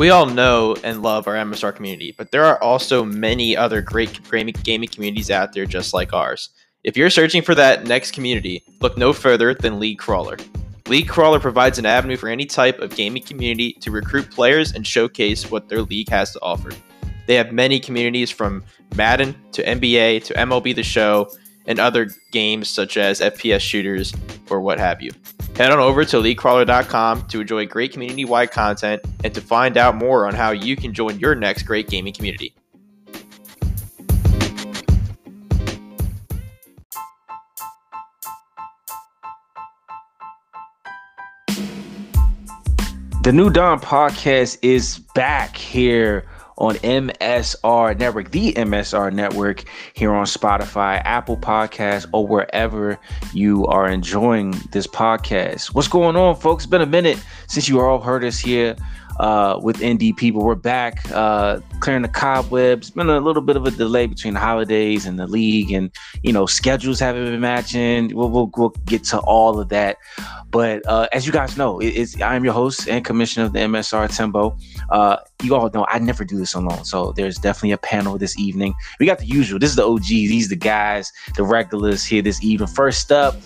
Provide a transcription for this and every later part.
We all know and love our MSR community, but there are also many other great gaming communities out there just like ours. If you're searching for that next community, look no further than League Crawler. League Crawler provides an avenue for any type of gaming community to recruit players and showcase what their league has to offer. They have many communities from Madden to NBA to MLB The Show and other games such as FPS shooters or what have you. Head on over to leaguecrawler.com to enjoy great community wide content and to find out more on how you can join your next great gaming community. The New Dawn podcast is back here on MSR Network, the MSR Network here on Spotify, Apple Podcasts, or wherever you are enjoying this podcast. What's going on, folks? It's been a minute since you all heard us here uh, with ND people. We're back uh, clearing the cobwebs. Been a little bit of a delay between the holidays and the league, and you know schedules haven't been matching. We'll, we'll, we'll get to all of that. But uh, as you guys know, it, it's I'm your host and commissioner of the MSR Timbo. Uh, you all know I never do this alone, so there's definitely a panel this evening. We got the usual. This is the OGs. These the guys, the regulars here this evening. First up,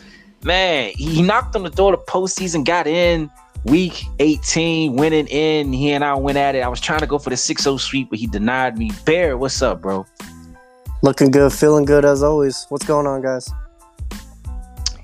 man, he knocked on the door. The postseason got in week 18, winning in. He and I went at it. I was trying to go for the 6 0 sweep, but he denied me. Bear, what's up, bro? Looking good, feeling good as always. What's going on, guys?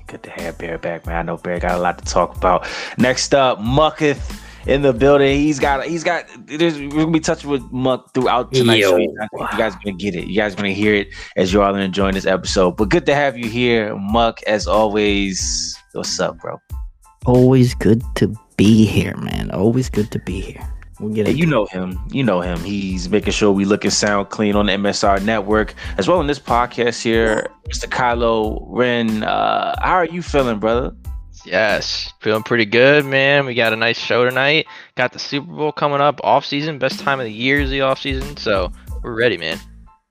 Good to have Bear back, man. I know Bear got a lot to talk about. Next up, Mucketh in the building. He's got he's got there's we're gonna be touching with Muck throughout tonight. So you guys gonna get it. You guys gonna hear it as you all are enjoying this episode. But good to have you here, Muck, as always. What's up, bro? Always good to be here, man. Always good to be here. We'll get hey, you know him. You know him. He's making sure we look and sound clean on the MSR network as well in this podcast here. Mr. Kylo Ren, uh, how are you feeling, brother? Yes, feeling pretty good, man. We got a nice show tonight. Got the Super Bowl coming up, off season, best time of the year is the off season, so we're ready, man.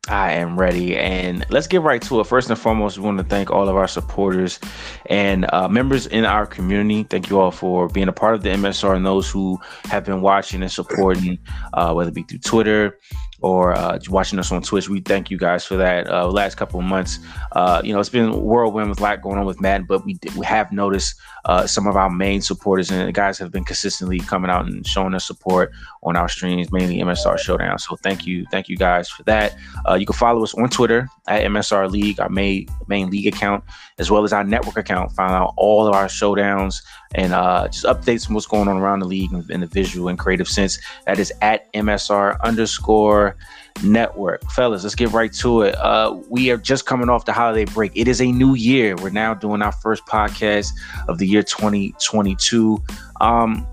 I am ready. And let's get right to it. First and foremost, we want to thank all of our supporters and uh, members in our community. Thank you all for being a part of the MSR and those who have been watching and supporting, uh, whether it be through Twitter, or uh, watching us on Twitch. We thank you guys for that. Uh, last couple of months, uh, you know, it's been whirlwind with a lot going on with Madden, but we we have noticed uh, some of our main supporters and the guys have been consistently coming out and showing us support on our streams, mainly MSR Showdown. So thank you, thank you guys for that. Uh, you can follow us on Twitter at MSR League, our main main league account, as well as our network account. Find out all of our showdowns and uh, just updates on what's going on around the league in the visual and creative sense. That is at MSR underscore network. Fellas, let's get right to it. Uh, we are just coming off the holiday break. It is a new year. We're now doing our first podcast of the year 2022. Um,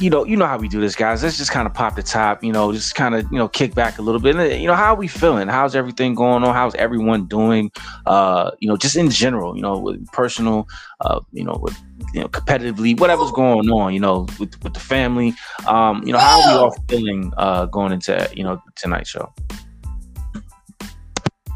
you know, you know how we do this, guys. Let's just kind of pop the top, you know, just kind of, you know, kick back a little bit. And, you know, how are we feeling? How's everything going on? How's everyone doing? Uh, you know, just in general, you know, with personal, uh, you know, with, you know, competitively, whatever's going on, you know, with, with the family. Um, you know, how are we all feeling uh going into, you know, tonight's show?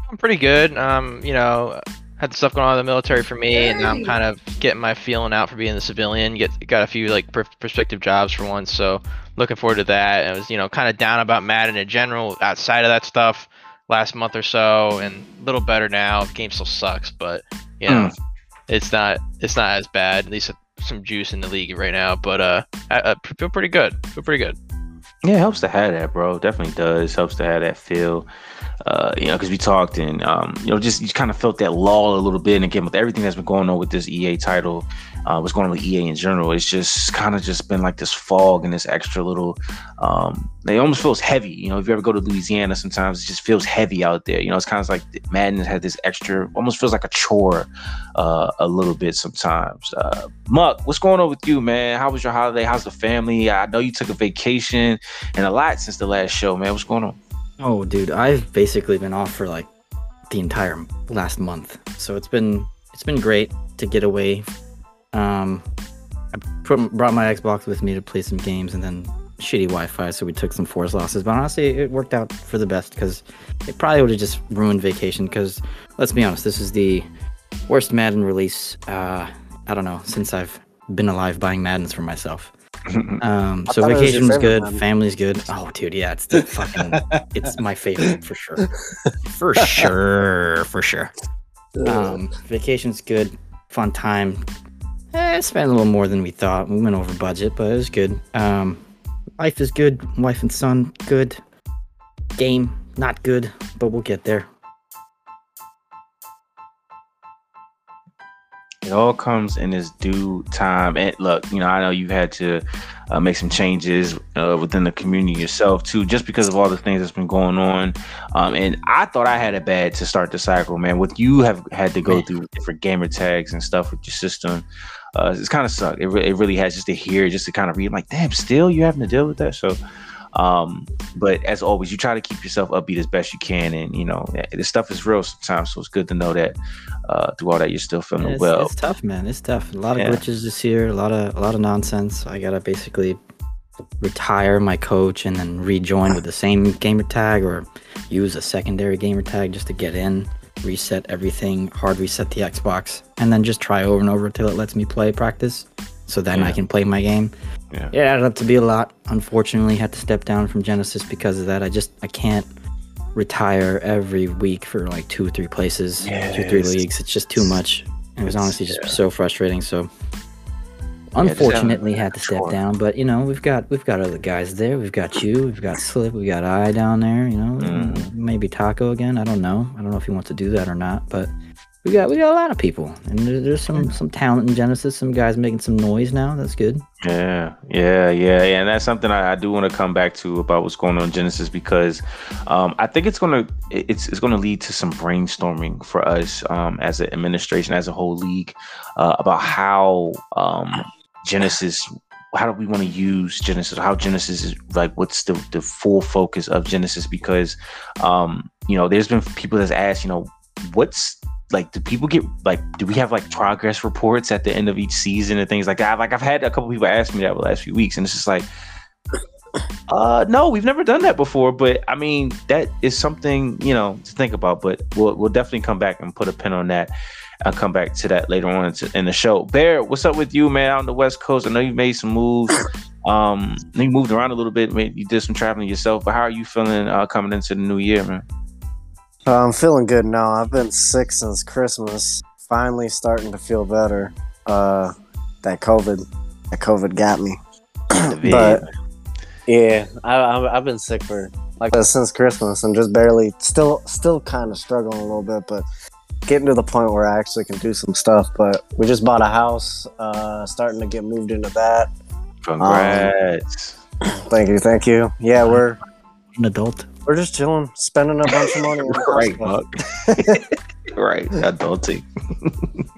I'm pretty good. Um, you know, had the stuff going on in the military for me, and now I'm kind of getting my feeling out for being a civilian. Get got a few like pr- prospective jobs for once, so looking forward to that. And I was you know kind of down about Madden in general outside of that stuff last month or so, and a little better now. The game still sucks, but you know mm. it's not it's not as bad. At least some juice in the league right now, but uh, I, I feel pretty good. Feel pretty good. Yeah, it helps to have that, bro. Definitely does. Helps to have that feel uh, you know, because we talked and um, you know, just you kind of felt that lull a little bit. And again, with everything that's been going on with this EA title, uh, what's going on with EA in general, it's just kind of just been like this fog and this extra little. Um, it almost feels heavy. You know, if you ever go to Louisiana, sometimes it just feels heavy out there. You know, it's kind of like Madden had this extra, almost feels like a chore uh, a little bit sometimes. Uh, Muck, what's going on with you, man? How was your holiday? How's the family? I know you took a vacation and a lot since the last show, man. What's going on? Oh, dude, I've basically been off for like the entire last month, so it's been it's been great to get away. Um, I put, brought my Xbox with me to play some games, and then shitty Wi-Fi, so we took some force losses. But honestly, it worked out for the best because it probably would have just ruined vacation. Because let's be honest, this is the worst Madden release. Uh, I don't know since I've been alive buying Maddens for myself. Um, so thought it was vacation was good, family's good. Oh, dude, yeah, it's the fucking, it's my favorite for sure, for sure, for sure. Um, vacation's good, fun time. Eh, spent a little more than we thought. We went over budget, but it was good. Um, life is good. Wife and son, good. Game, not good, but we'll get there. It all comes in its due time. And look, you know, I know you've had to uh, make some changes uh, within the community yourself too, just because of all the things that's been going on. Um, and I thought I had it bad to start the cycle, man. What you have had to go through different gamer tags and stuff with your system, uh, it's kind of sucked. It, re- it really has just to hear, just to kind of read, like, damn, still you having to deal with that. So, um, but as always, you try to keep yourself upbeat as best you can, and you know, this stuff is real sometimes. So it's good to know that uh, through all that, you're still feeling It's, well. it's tough, man. It's tough. A lot of Yeah. glitches this year. A lot of a lot of nonsense. I gotta basically retire my coach and then rejoin with the same gamer tag or use a secondary gamer tag just to get in. Reset everything, hard reset the Xbox, and then just try over and over until it lets me play practice. So then I can play my game. Yeah. It added up to be a lot. Unfortunately, had to step down from Genesis because of that. I just I can't retire every week for like two or three places, two or three leagues. It's just too much. It was honestly just Yeah. so frustrating. So having unfortunately had to step down. But you know, we've got we've got other guys there. We've got you, we've got Slip, we got I down there, you know. Mhm. Maybe Taco again. I don't know. I don't know if he wants to do that or not, but we got we got a lot of people. And there, there's some some talent in Genesis, some guys making some noise now. That's good. Yeah, yeah, yeah, yeah, and that's something I, I do want to come back to about what's going on in Genesis because um, I think it's gonna it's it's gonna lead to some brainstorming for us um, as an administration, as a whole league, uh, about how um, Genesis. How do we want to use Genesis? How Genesis is like? What's the the full focus of Genesis? Because um, you know, there's been people that's asked, you know, what's like do people get like do we have like progress reports at the end of each season and things like that? Like i've had a couple people ask me that the last few weeks and it's just like uh no we've never done that before but i mean that is something you know to think about but we'll, we'll definitely come back and put a pin on that. I'll come back to that later on in- the show. Bear what's up with you man on the west coast? I know you made some moves um you moved around a little bit you did some traveling yourself but how are you feeling uh coming into the new year man Uh, I'm feeling good now. I've been sick since Christmas. Finally starting to feel better. Uh, that COVID, that COVID got me. but yeah, I, I, I've been sick for like uh, since Christmas and just barely, still, still kind of struggling a little bit, but getting to the point where I actually can do some stuff. But we just bought a house. Uh, starting to get moved into that. congrats Thank you, thank you. Yeah, we're An adult. We're just chilling, spending a bunch of money. Right. Buck. right, adulting.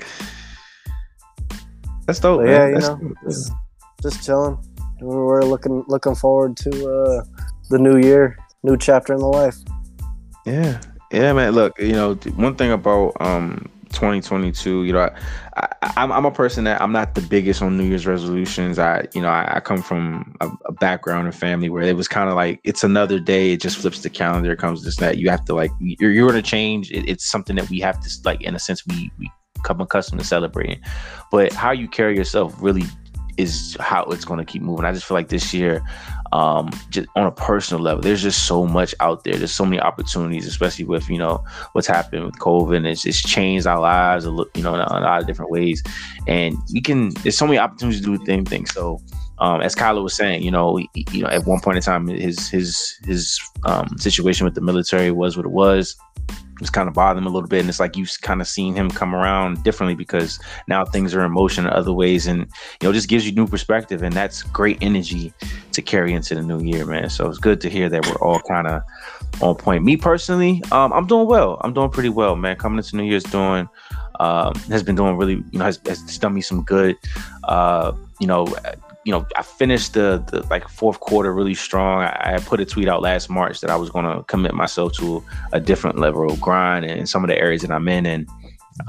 That's dope. Man. yeah, you That's know, dope. just, just chilling. We're looking looking forward to uh, the new year, new chapter in the life. yeah, yeah, man. Look, you know, one thing about um 2022, you know, I, I, I'm I'm a person that I'm not the biggest on New Year's resolutions. I, you know, I, I come from a, a background and family where it was kind of like it's another day. It just flips the calendar. Comes this that you have to like you're you're gonna change. It, it's something that we have to like in a sense we we come accustomed to celebrating. But how you carry yourself really is how it's going to keep moving. I just feel like this year, um, just on a personal level, there's just so much out there. There's so many opportunities, especially with you know what's happened with COVID. It's, it's changed our lives, a you know, in a, lot of different ways. And we can. There's so many opportunities to do the same thing. So. Um, as Kyler was saying, you know, he- you know, at one point in time, his his his um, situation with the military was what it was. It was kind of bothering him a little bit, and it's like you've kind of seen him come around differently because now things are in motion in other ways, and you know, just gives you new perspective, and that's great energy to carry into the new year, man. So it's good to hear that we're all kind of on point. Me personally, um, I'm doing well. I'm doing pretty well, man. Coming into New Year's doing um, has been doing really, you know, has, has done me some good. Uh, you know, you know, I finished the, the like fourth quarter really strong. I, I put a tweet out last March that I was going to commit myself to a different level of grind in some of the areas that I'm in, and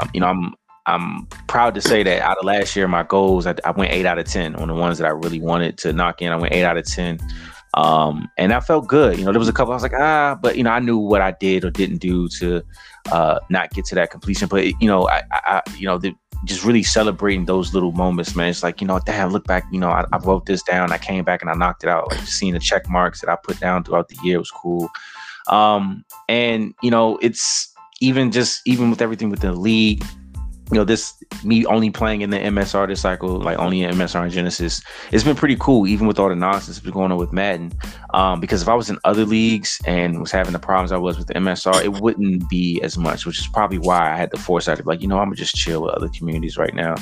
um, you know, I'm I'm proud to say that out of last year, my goals, I, I went eight out of 10 on the ones that I really wanted to knock in. I went eight out of 10. Um, and I felt good. You know, there was a couple I was like, ah, but you know, I knew what I did or didn't do to uh, not get to that completion. But you know, I I- you know, the, just really celebrating those little moments, man. It's like, you know, damn, look back, you know, I, I wrote this down, I came back and I knocked it out. Like seeing the check marks that I put down throughout the year was cool. Um, and you know, it's even just even with everything with the league, you know, this me only playing in the MSR this cycle, like only in MSR and Genesis, it's been pretty cool, even with all the nonsense that's been going on with Madden. Um, because if I was in other leagues and was having the problems I was with the MSR, it wouldn't be as much, which is probably why I had the foresight be like, you know, I'm gonna just chill with other communities right now.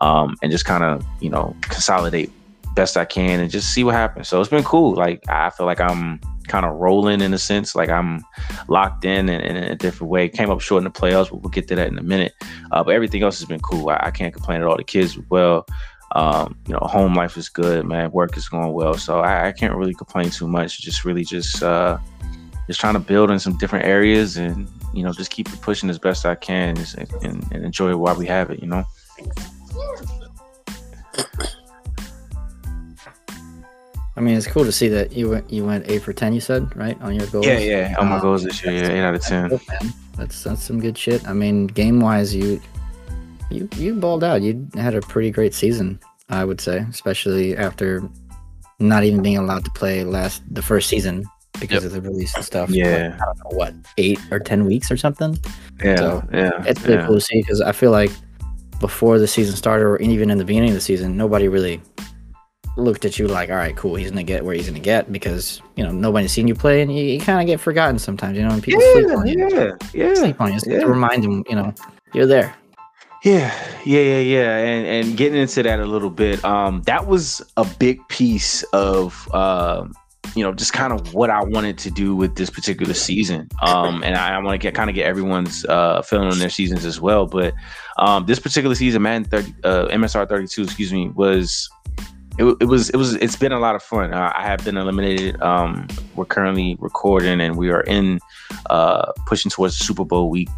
Um, and just kind of, you know, consolidate best I can and just see what happens. So it's been cool. Like I feel like I'm kind of rolling in a sense. Like I'm locked in in a different way. Came up short in the playoffs, but we'll get to that in a minute. Uh, but everything else has been cool. I, I can't complain at all. The kids well. Um, you know, home life is good, man. Work is going well, so I, I can't really complain too much. Just really just uh, just trying to build in some different areas and you know just keep pushing as best I can and, and, and enjoy it while we have it. You know. I mean, it's cool to see that you went you went eight for ten. You said right on your goals. Yeah, yeah, on my uh, goals this year. Yeah, eight out of ten. That's that's some good shit. I mean, game wise, you you you balled out. You had a pretty great season, I would say, especially after not even being allowed to play last the first season because yep. of the release and stuff. Yeah, I don't know what eight or ten weeks or something. Yeah, so yeah, it's really yeah. cool to see because I feel like before the season started or even in the beginning of the season, nobody really looked at you like, all right, cool, he's gonna get where he's gonna get because you know nobody's seen you play, and you, you kind of get forgotten sometimes, you know, and people yeah, sleep on you, yeah, yeah, sleep on you, yeah. to remind them, you know, you're there. Yeah, yeah, yeah, yeah, and and getting into that a little bit, um, that was a big piece of. Uh, you know, just kind of what I wanted to do with this particular season. Um, and I, I want to get kind of get everyone's uh, feeling on their seasons as well. But um, this particular season, man, 30, uh, MSR 32, excuse me, was it, it, was it was it's been a lot of fun. Uh, I have been eliminated. Um, we're currently recording, and we are in uh, pushing towards Super Bowl week.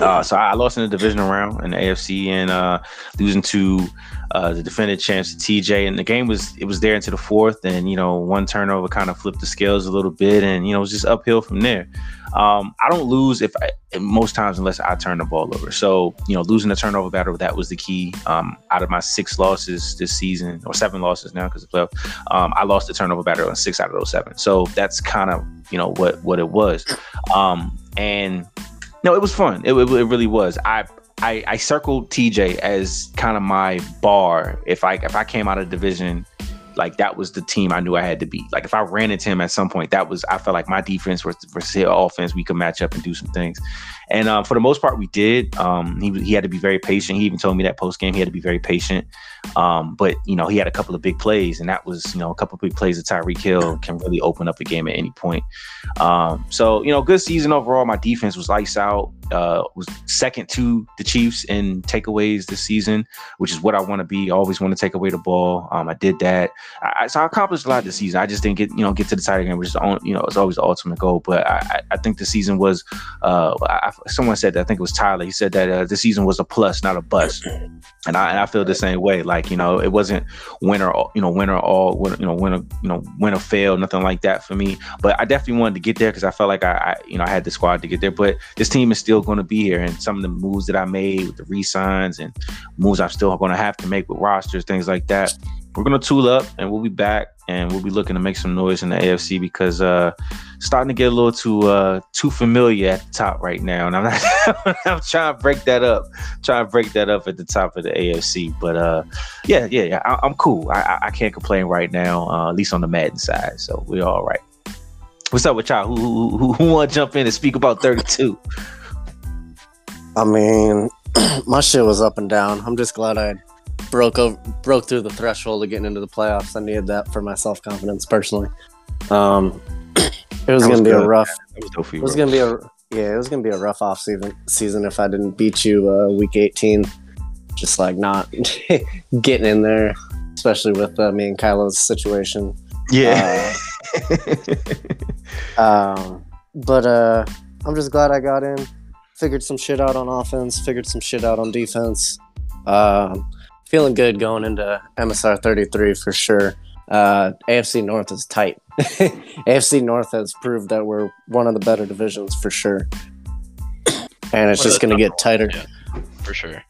Uh, so I lost in the divisional round in the AFC and uh, losing to uh, the defending champs TJ. And the game was it was there into the fourth, and you know one turnover kind of flipped the scales a little bit, and you know it was just uphill from there. Um, I don't lose if I, most times unless I turn the ball over. So you know, losing the turnover battle that was the key. Um, out of my six losses this season, or seven losses now because of playoff, um, I lost the turnover battle on six out of those seven. So that's kind of you know what what it was. Um, and no, it was fun. It, it, it really was. I I, I circled TJ as kind of my bar. If I if I came out of division, like that was the team I knew I had to beat. Like if I ran into him at some point, that was I felt like my defense versus, versus his offense, we could match up and do some things. And um, for the most part, we did. Um, he he had to be very patient. He even told me that post game he had to be very patient. Um, but you know he had a couple of big plays, and that was you know a couple of big plays that Tyreek Hill can really open up a game at any point. Um, so you know, good season overall. My defense was lights out. Uh, was second to the Chiefs in takeaways this season, which is what I want to be. I always want to take away the ball. Um, I did that. I, so I accomplished a lot this season. I just didn't get you know get to the title game, which is on, you know it's always the ultimate goal. But I, I think the season was. Uh, I, someone said that I think it was Tyler. He said that uh, the season was a plus, not a bust. And I, and I feel the same way. Like you know, it wasn't winner, you know, winner all, winner, you know, winner, you know, winner fail, nothing like that for me. But I definitely wanted to get there because I felt like I, I, you know, I had the squad to get there. But this team is still going to be here, and some of the moves that I made with the resigns and moves I'm still going to have to make with rosters, things like that. We're gonna tool up, and we'll be back, and we'll be looking to make some noise in the AFC because uh, starting to get a little too uh, too familiar at the top right now, and I'm not, I'm trying to break that up, trying to break that up at the top of the AFC. But uh, yeah, yeah, yeah, I, am cool. I, I can't complain right now, uh, at least on the Madden side. So we're all right. What's up with y'all? Who who, who, who want to jump in and speak about 32? I mean, my shit was up and down. I'm just glad I broke over, broke through the threshold of getting into the playoffs. I needed that for my self confidence personally. Um, it was, was gonna be a rough. Was it was gonna be a yeah. It was gonna be a rough off season season if I didn't beat you uh, week 18. Just like not getting in there, especially with uh, me and Kylo's situation. Yeah. Uh, um, but uh, I'm just glad I got in. Figured some shit out on offense. Figured some shit out on defense. Um, feeling good going into MSR 33 for sure. Uh, AFC North is tight. AFC North has proved that we're one of the better divisions for sure. And it's just going to get tighter. Yeah, for sure.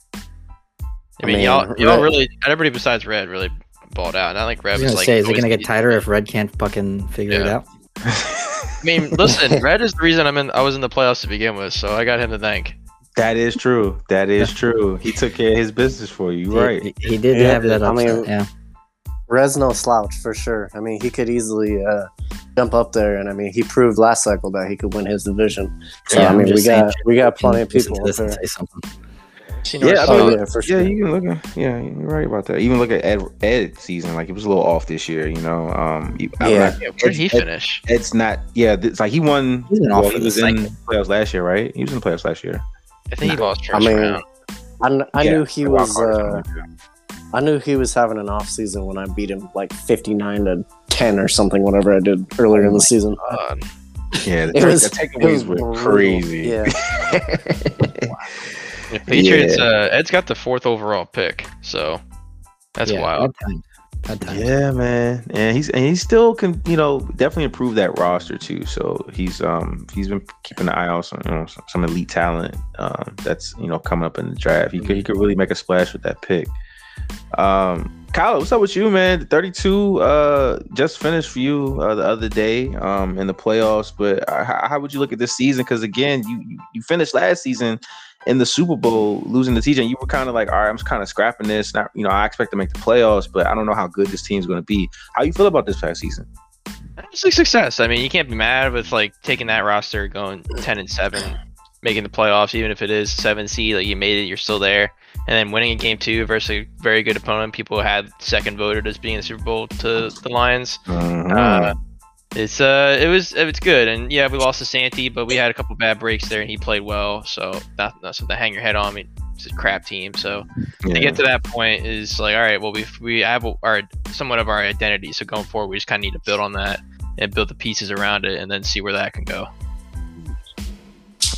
I mean, I mean, y'all, y'all Red- really, everybody besides Red really balled out. Not like I Red was was gonna like. say, is it gonna get tighter if Red can't fucking figure it out? I mean, listen, Red is the reason I'm in. I was in the playoffs to begin with, so I got him to thank. That is true. That is true. He took care of his business for you, He- right? He, he did Yeah, have that I mean- yeah. Res no slouch for sure. I mean, he could easily uh, jump up there, and I mean, he proved last cycle that he could win his division. So Yeah, I mean, we saying, got we got plenty of people to this say something. Yeah, I mean, Oh yeah, for Yeah, you can look at yeah, you're right about that. Even look at Ed Ed season, like it was a little off this year, you know. Um Yeah. not- yeah, where did he Ed- finish? Ed's not yeah, it's like he won He's well, off he was in cycle. playoffs last year, right? He was in the playoffs last year. I think he lost first I mean, round. I, kn- I Yeah, knew he the wild was. card or Uh, something like. I knew he was having an off season when I beat him like fifty nine to ten or something. Whatever I did earlier Oh in the season. God. Yeah, the, It was- the it takeaways was were brutal. crazy. Yeah. The Patriots. Uh, Ed's got the fourth overall pick, so that's yeah, wild. Bad time. Yeah, man, and he's and he still can, you know, definitely improve that roster too. So he's um he's been keeping an eye on you know some, elite talent um that's you know coming up in the draft. He could he could really make a splash with that pick. Um, Kyle, what's up with you, man? Thirty two uh just finished for you uh, the other day um in the playoffs, but uh, how, how would you look at this season? Because again, you you finished last season in the Super Bowl losing to TJ, you were kind of like, all right, I'm kind of scrapping this. Not, you know, I expect to make the playoffs, but I don't know how good this team's going to be. How you feel about this past season? It's a success. I mean, you can't be mad with like taking that roster, going ten and seven, making the playoffs, even if it is seven seed. Like you made it, you're still there, and then winning in game two versus a very good opponent. People had second voted as being the Super Bowl to the Lions. Uh, it's uh, it was it was good, and yeah, we lost to Santi, but we had a couple bad breaks there, and he played well. So not, not something to hang your head on. I mean, it's a crap team, so to get to that point is like, all right, well, we we have our somewhat of our identity. So going forward, we just kind of need to build on that and build the pieces around it, and then see where that can go.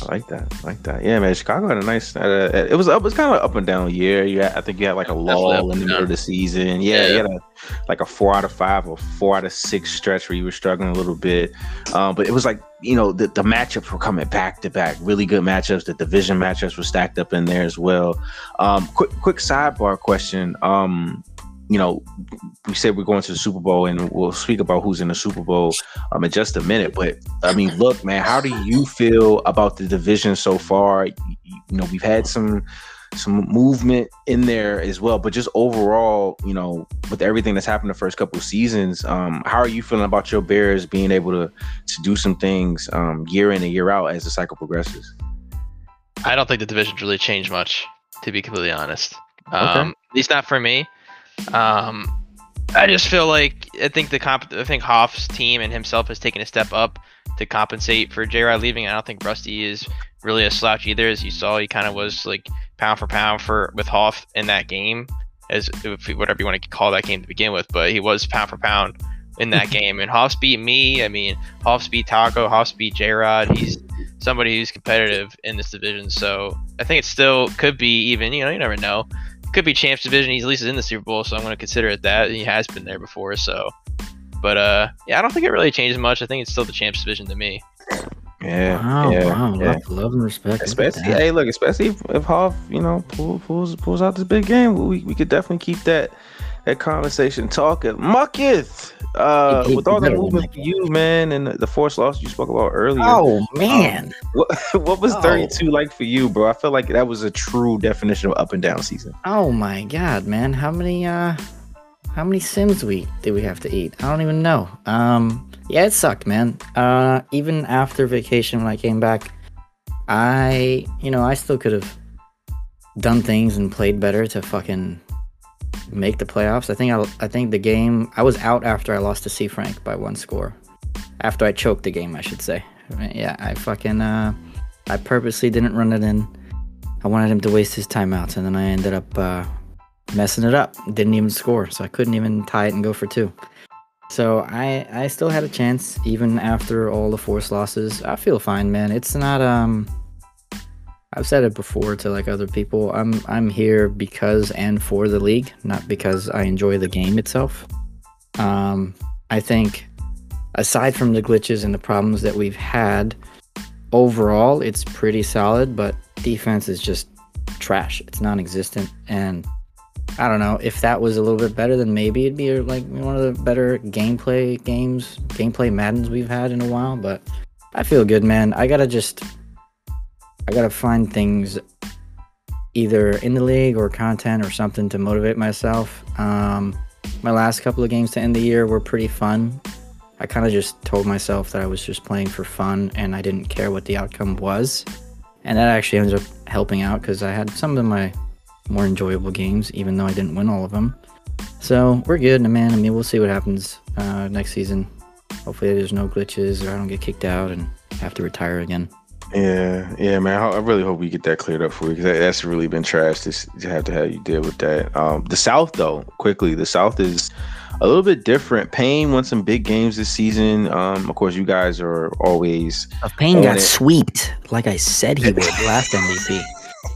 I like that. I like that. Yeah, man. Chicago had a nice. Uh, it was up. It was kind of up and down year. Yeah, I think you had like a lull in the middle of the season. Yeah, you had a, like a four out of five or four out of six stretch where you were struggling a little bit. Um, but it was like you know the, the matchups were coming back to back. Really good matchups. The division matchups were stacked up in there as well. Um, quick quick sidebar question. Um, you know, we said we're going to the Super Bowl, and we'll speak about who's in the Super Bowl um, in just a minute. But I mean, look, man, how do you feel about the division so far? You, you know, we've had some some movement in there as well, but just overall, you know, with everything that's happened the first couple of seasons, um, how are you feeling about your Bears being able to to do some things um, year in and year out as the cycle progresses? I don't think the division's really changed much, to be completely honest. Okay. Um, At least not for me. Um, I just feel like I think the comp- I think Hoff's team and himself has taken a step up to compensate for J. Rod leaving. I don't think Rusty is really a slouch either, as you saw. He kind of was like pound for pound for with Hoff in that game, as if, whatever you want to call that game to begin with. But he was pound for pound in that game. And Hoff's beat me. I mean, Hoff's beat Taco. Hoff's beat J. Rod. He's somebody who's competitive in this division. So I think it still could be even. You know, you never know. Could be champs division. He's at least in the Super Bowl, so I'm going to consider it that. He has been there before, so. But uh, yeah, I don't think it really changes much. I think it's still the champs division to me. Yeah, Wow, yeah, wow, yeah. love, love and respect. Especially, hey, look, especially if, if Hoff, you know, pull, pulls pulls out this big game, we, we could definitely keep that that conversation talking. Mucketh, uh, he with all that movement for you, man, and the, force loss you spoke about earlier. Oh man, What, what was Oh. 32 like for you, bro? I feel like that was a true definition of up and down season. oh my god, man, how many uh, how many Sims we did we have to eat? I don't even know. Um, yeah, it sucked, man. Uh, even after vacation when I came back, I, you know, I still could have done things and played better to fucking make the playoffs. I think I, I think the game I was out after I lost to C Frank by one score. After I choked the game, I should say. Yeah, I fucking uh, I purposely didn't run it in. I wanted him to waste his timeouts, and then I ended up uh, messing it up. Didn't even score, so I couldn't even tie it and go for two. So I I still had a chance even after all the force losses. I feel fine, man. It's not um. I've said it before to like other people. I'm I'm here because and for the league, not because I enjoy the game itself. Um, I think aside from the glitches and the problems that we've had, overall it's pretty solid. But defense is just trash. It's non-existent, and I don't know if that was a little bit better, then maybe it'd be like one of the better gameplay games, gameplay Maddens we've had in a while. But I feel good, man. I gotta just, I gotta find things either in the league or content or something to motivate myself. Um, my last couple of games to end the year were pretty fun. I kind of just told myself that I was just playing for fun and I didn't care what the outcome was. And that actually ended up helping out because I had some of my more enjoyable games, even though I didn't win all of them. So we're good, man. I mean, we'll see what happens uh, next season. Hopefully, there's no glitches or I don't get kicked out and have to retire again. Yeah, yeah, man. I really hope we get that cleared up for you because that's really been trash to, to have to have you deal with that. Um, the South, though, quickly, the South is a little bit different. Payne won some big games this season. Um, of course, you guys are always. Payne got it. swept, like I said he would last MVP.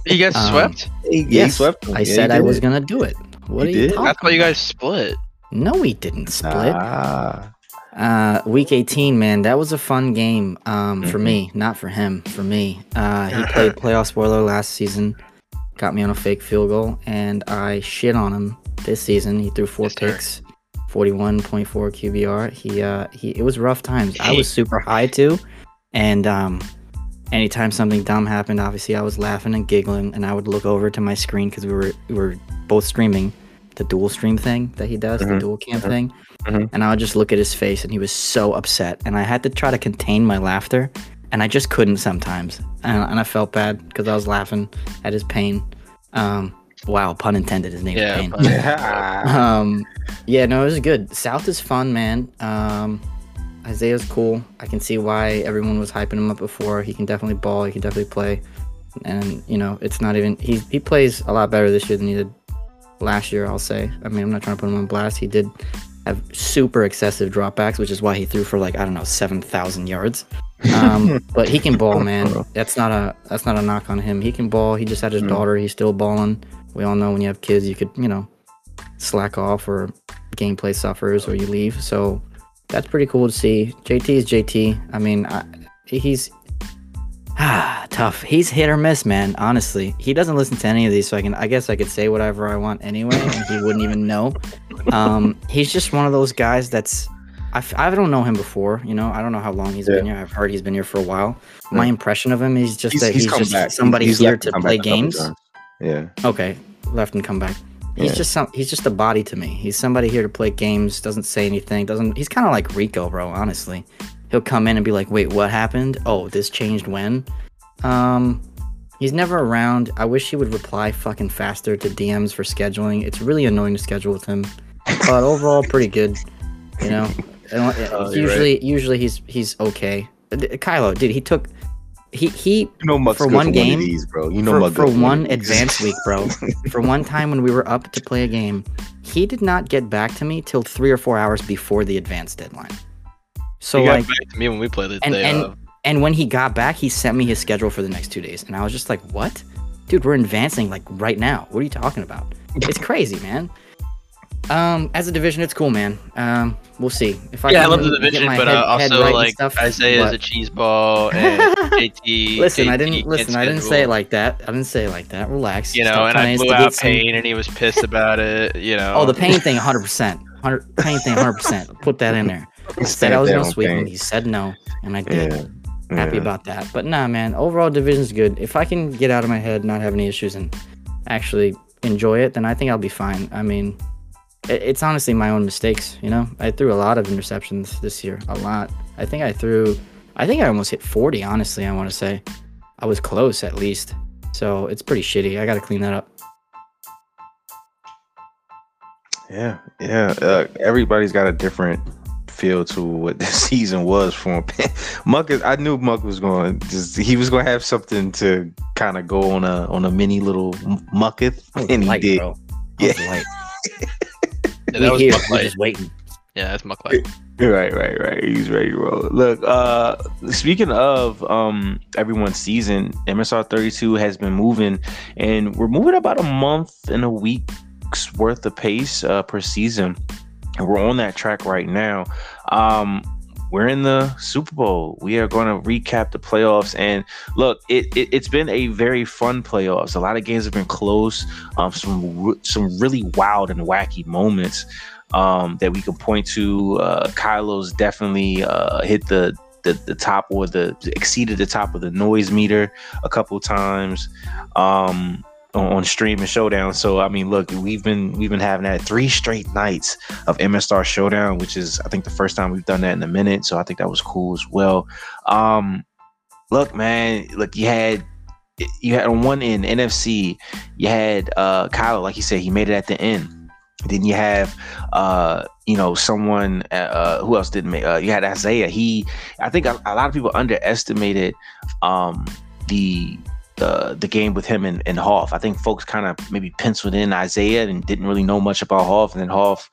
He got um, swept. He, yes, he swept I yeah, said I was gonna do it. What he are you talking? I thought you guys split. No, we didn't split. Ah. Uh, week 18, man, that was a fun game um, mm-hmm. for me, not for him, for me. Uh, he played playoff spoiler last season, got me on a fake field goal, and I shit on him this season. He threw four yes, picks, 41.4 QBR. He, uh, he, it was rough times. I was super high too, and um, anytime something dumb happened, obviously I was laughing and giggling, and I would look over to my screen because we were we were both streaming the dual stream thing that he does, mm-hmm. the dual cam mm-hmm. thing Mm-hmm. And I would just look at his face and he was so upset. And I had to try to contain my laughter. And I just couldn't sometimes. And, and I felt bad because I was laughing at his pain. Um, wow, pun intended. His name yeah, is Pain. um, yeah, no, it was good. South is fun, man. Um, Isaiah's cool. I can see why everyone was hyping him up before. He can definitely ball. He can definitely play. And you know, it's not even he. He plays a lot better this year than he did last year. I'll say. I mean, I'm not trying to put him on blast. He did have super excessive dropbacks, which is why he threw for like I don't know seven thousand yards. Um, but he can ball, man. That's not a that's not a knock on him. He can ball. He just had his mm. daughter. He's still balling. We all know when you have kids, you could you know slack off or gameplay suffers or you leave. So that's pretty cool to see. JT is JT. I mean, I, he's Ah, tough. He's hit or miss, man. Honestly, he doesn't listen to any of these, so I can. I guess I could say whatever I want anyway, and he wouldn't even know. Um, he's just one of those guys that's. I, I don't know him before, you know. I don't know how long he's yeah. been here. I've heard he's been here for a while. Yeah. My impression of him is just he's, that he's, he's just back. somebody he's, here to play games. Yeah. Okay, left and come back. He's yeah. just some. He's just a body to me. He's somebody here to play games. Doesn't say anything. Doesn't. He's kind of like Rico, bro. Honestly, he'll come in and be like, "Wait, what happened? Oh, this changed when?" Um, he's never around. I wish he would reply fucking faster to DMs for scheduling. It's really annoying to schedule with him, but overall, pretty good. You know, oh, usually, right. usually he's he's okay. Kylo, dude, he took he he you know for one game, one these, bro. You know, for, for one advanced week, bro. for one time when we were up to play a game, he did not get back to me till three or four hours before the advanced deadline. So he like, back to me when we played the and, day and, of. and when he got back, he sent me his schedule for the next two days, and I was just like, "What, dude? We're advancing like right now. What are you talking about? It's crazy, man." Um, as a division, it's cool, man. Um, we'll see. If I yeah, I love the division, but head, uh, also right like stuff, Isaiah is a cheese ball and JT. listen, JT I didn't listen. I didn't say it like that. I didn't say it like that. Relax. You know, Stop and I blew out Payne, some... and he was pissed about it. You know. Oh, the pain thing, hundred percent. Hundred Payne thing, hundred percent. Put that in there. I said I was gonna sweep him. He said no, and I did. Yeah. Happy yeah. about that. But nah, man. Overall, division's good. If I can get out of my head, not have any issues, and actually enjoy it, then I think I'll be fine. I mean, it, it's honestly my own mistakes. You know, I threw a lot of interceptions this year. A lot. I think I threw. I think I almost hit 40. Honestly, I want to say, I was close at least. So it's pretty shitty. I got to clean that up. Yeah, yeah. Uh, everybody's got a different feel to what this season was for him. Muck, I knew Muck was going just he was going to have something to kind of go on a on a mini little mucketh, and he light, did. Bro. Yeah. yeah, that was here, we're just waiting. Yeah, that's Muck light. Right, right, right. He's ready to roll. Look, uh speaking of um everyone's season, MSR 32 has been moving and we're moving about a month and a week's worth of pace uh, per season and we're on that track right now. Um, we're in the Super Bowl. We are going to recap the playoffs. And look, it, it has been a very fun playoffs. A lot of games have been close. Um, some some really wild and wacky moments um, that we can point to. Uh, Kylo's definitely uh, hit the, the the top or the exceeded the top of the noise meter a couple times. Um, on stream and showdown. So I mean, look, we've been we've been having that three straight nights of MSR showdown, which is I think the first time we've done that in a minute. So I think that was cool as well. Um, look, man, look, you had you had on one end NFC, you had uh Kyle, like you said, he made it at the end. Then you have, uh, you know, someone uh, uh who else didn't make. Uh, you had Isaiah. He, I think a, a lot of people underestimated um, the the the game with him and, and Hoff. I think folks kind of maybe penciled in Isaiah and didn't really know much about Hoff. And then Hoff,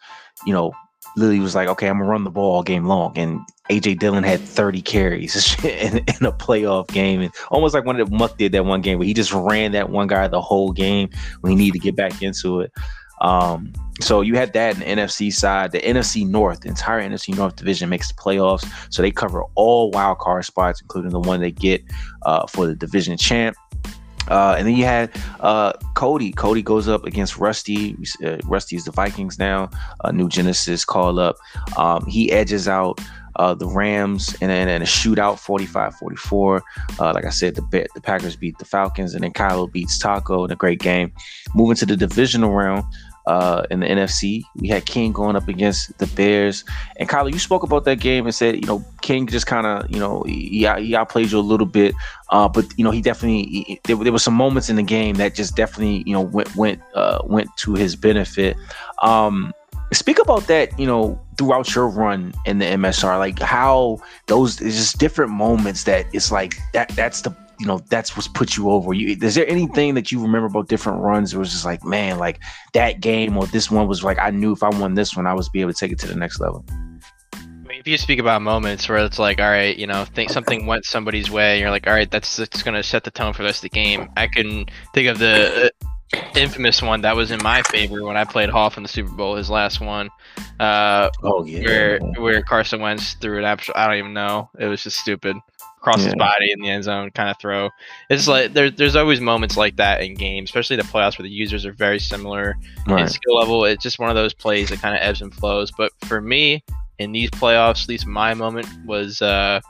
you know, Lily was like, okay, I'm gonna run the ball all game long. And AJ Dillon had 30 carries in, in, a playoff game. And almost like one of the Muck did that one game where he just ran that one guy the whole game when he needed to get back into it. Um, so you had that in the NFC side. The NFC North, the entire NFC North division makes the playoffs. So they cover all wild card spots, including the one they get uh, for the division champ. Uh, and then you had uh, Cody. Cody goes up against Rusty. Uh, Rusty is the Vikings now. New Genesis call up. Um, he edges out uh, the Rams and then a shootout 45 44. Uh, like I said, the, the Packers beat the Falcons and then Kylo beats Taco in a great game. Moving to the divisional round, uh, in the NFC. We had King going up against the Bears. And Kyler, you spoke about that game and said, you know, King just kind of, you know, he, he outplayed you a little bit. Uh, but you know, he definitely he, there, there were some moments in the game that just definitely, you know, went went uh, went to his benefit. Um, speak about that, you know, throughout your run in the MSR, like how those just different moments that it's like that that's the you know that's what's put you over. You is there anything that you remember about different runs? It was just like, man, like that game or this one was like I knew if I won this one, I was be able to take it to the next level. if you speak about moments where it's like, all right, you know, think something went somebody's way, you're like, all right, that's that's gonna set the tone for the rest of the game. I can think of the uh, infamous one that was in my favor when I played Hoff in the Super Bowl, his last one. Uh, oh yeah, where where Carson Wentz threw it. I don't even know. It was just stupid across yeah. his body in the end zone kind of throw. It's like there, there's always moments like that in games, especially the playoffs where the users are very similar right. in skill level. It's just one of those plays that kind of ebbs and flows. But for me, in these playoffs, at least my moment was uh,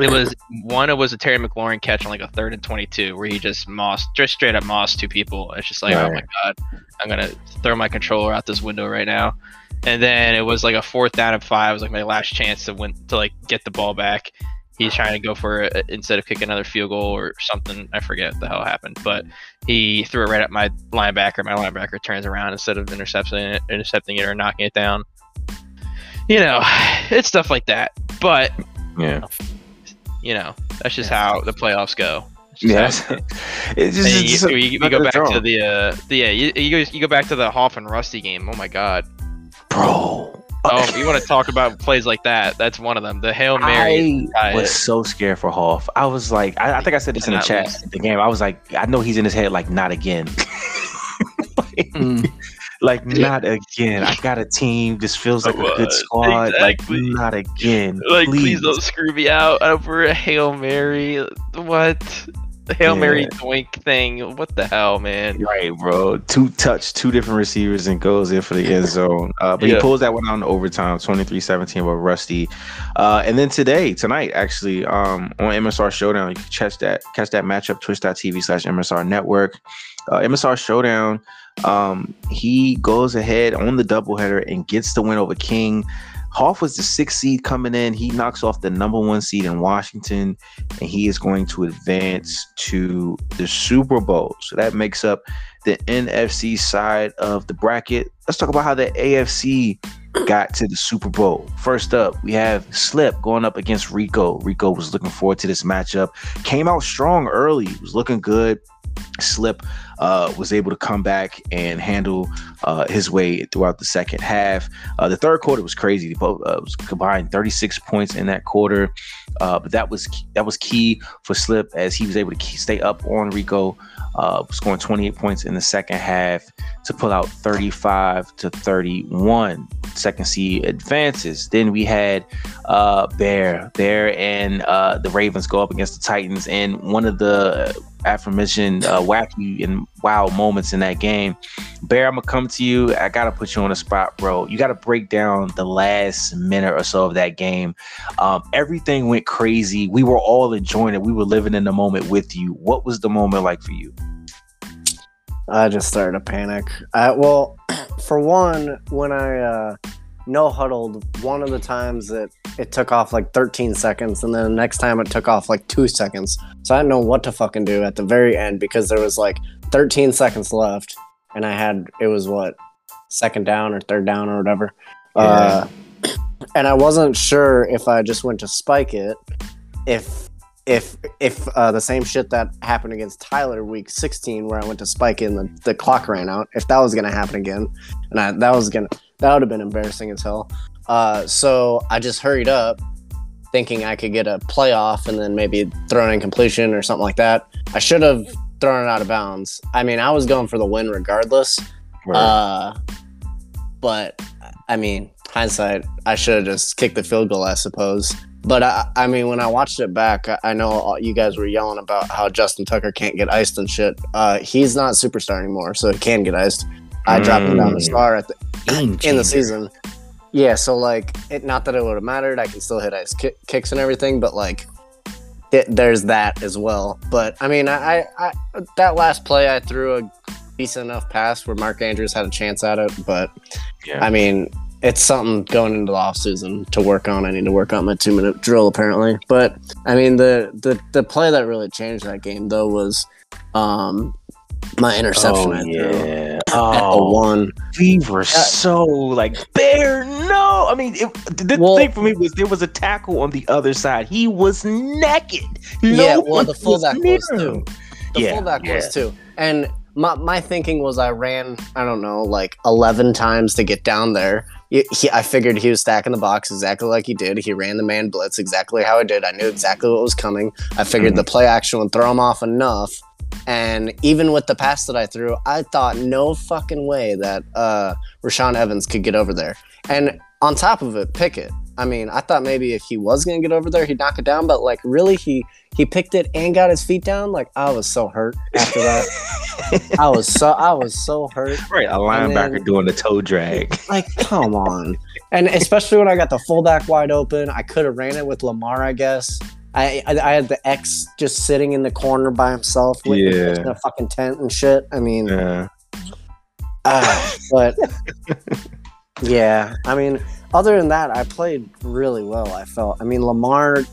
it was one. It was a Terry McLaurin catch on like a third and twenty-two, where he just mossed, just straight up mossed two people. It's just like, right. oh my god, I'm gonna throw my controller out this window right now. And then it was like a fourth down and five. It was like my last chance to win to like get the ball back he's trying to go for it instead of kicking another field goal or something. I forget what the hell happened, but he threw it right at my linebacker. My linebacker turns around instead of intercepting it, intercepting it or knocking it down. You know, it's stuff like that. But yeah, you know, that's just yeah. how the playoffs go. Yes, it's just, you, you, you, go back to the uh, the yeah, you, you go you go back to the Hoff and Rusty game. Oh my god, bro Oh, you want to talk about plays like that? That's one of them. The Hail Mary. I was so scared for Hoff. I was like, I, I think I said this in the chat. The game. I was like, I know he's in his head like, not again. like, mm. like not again. I got a team. This feels like a good squad. Exactly. Like not again. Like please. please don't screw me out over a Hail Mary. What? The Hail yeah. Mary doink thing. What the hell, man? Right, bro. Two touch, two different receivers and goes in for the end zone. Uh, but yeah. he pulls that one out in overtime, 23-17 with Rusty. Uh, and then today, tonight, actually, um, on MSR Showdown, you can catch that catch that matchup, twitch.tv slash MSR network. Uh, MSR Showdown, um, he goes ahead on the doubleheader and gets the win over King. Hoff was the sixth seed coming in. He knocks off the number one seed in Washington, and he is going to advance to the Super Bowl. So that makes up the NFC side of the bracket. Let's talk about how the AFC got to the Super Bowl. First up, we have Slip going up against Rico. Rico was looking forward to this matchup. Came out strong early, was looking good. Slip uh, was able to come back and handle uh, his way throughout the second half. Uh, the third quarter was crazy. Both uh, was combined 36 points in that quarter, uh, but that was that was key for Slip as he was able to stay up on Rico, uh, scoring 28 points in the second half to pull out 35 to 31 second seed advances. Then we had uh, Bear, Bear, and uh, the Ravens go up against the Titans, and one of the aforementioned uh, wacky and wow moments in that game. Bear, I'm gonna come to you. I gotta put you on the spot, bro. You gotta break down the last minute or so of that game. Um, everything went crazy. We were all enjoying it. We were living in the moment with you. What was the moment like for you? I just started to panic. I, well, for one, when I uh, no huddled, one of the times that it took off like 13 seconds, and then the next time it took off like two seconds. So I didn't know what to fucking do at the very end because there was like 13 seconds left, and I had it was what second down or third down or whatever. Uh, and I wasn't sure if I just went to spike it, if if if uh, the same shit that happened against Tyler week 16 where I went to spike in the, the clock ran out if that was gonna happen again and I, that was gonna that would have been embarrassing as hell. Uh, so I just hurried up thinking I could get a playoff and then maybe throw an incompletion or something like that. I should have thrown it out of bounds. I mean I was going for the win regardless. Uh, but I mean hindsight I should have just kicked the field goal I suppose but I, I mean, when I watched it back, I, I know you guys were yelling about how Justin Tucker can't get iced and shit. Uh, he's not superstar anymore, so he can get iced. I dropped him down to Mm. star at the Game in the season. Yeah, so like, it not that it would have mattered. I can still hit ice ki- kicks and everything, but like, it, there's that as well. But I mean, I, I, I that last play, I threw a decent enough pass where Mark Andrews had a chance at it, but Yeah. I mean, it's something going into the off season to work on. I need to work on my two minute drill apparently. But I mean, the the the play that really changed that game though was um my interception. Oh, I threw yeah. at the Oh, one. we were so like bear. No, I mean, it, the Well- thing for me was there was a tackle on the other side. He was naked. No yeah, well, one the fullback near was too. The Yeah, fullback yeah. was too. And my, my thinking was I ran, I don't know, like 11 times to get down there. He, he- I figured he was stacking the box exactly like he did. He ran the man blitz exactly how I did. I knew exactly what was coming. I figured the play action would throw him off enough. And even with the pass that I threw, I thought no fucking way that uh, Rashaan Evans could get over there. And on top of it, Pickett. I mean, I thought maybe if he was gonna get over there, he'd knock it down. But like, really, he he picked it and got his feet down. Like, I was so hurt after that. I was so I was so hurt. Right, a linebacker then- doing the toe drag. Like, come on. And especially when I got the fullback wide open, I could have ran it with Lamar. I guess. I, I I had the X just sitting in the corner by himself with Yeah. in a fucking tent and shit. I mean, Yeah. Ah, but yeah, I mean, other than that, I played really well. I felt. I mean, Lamar,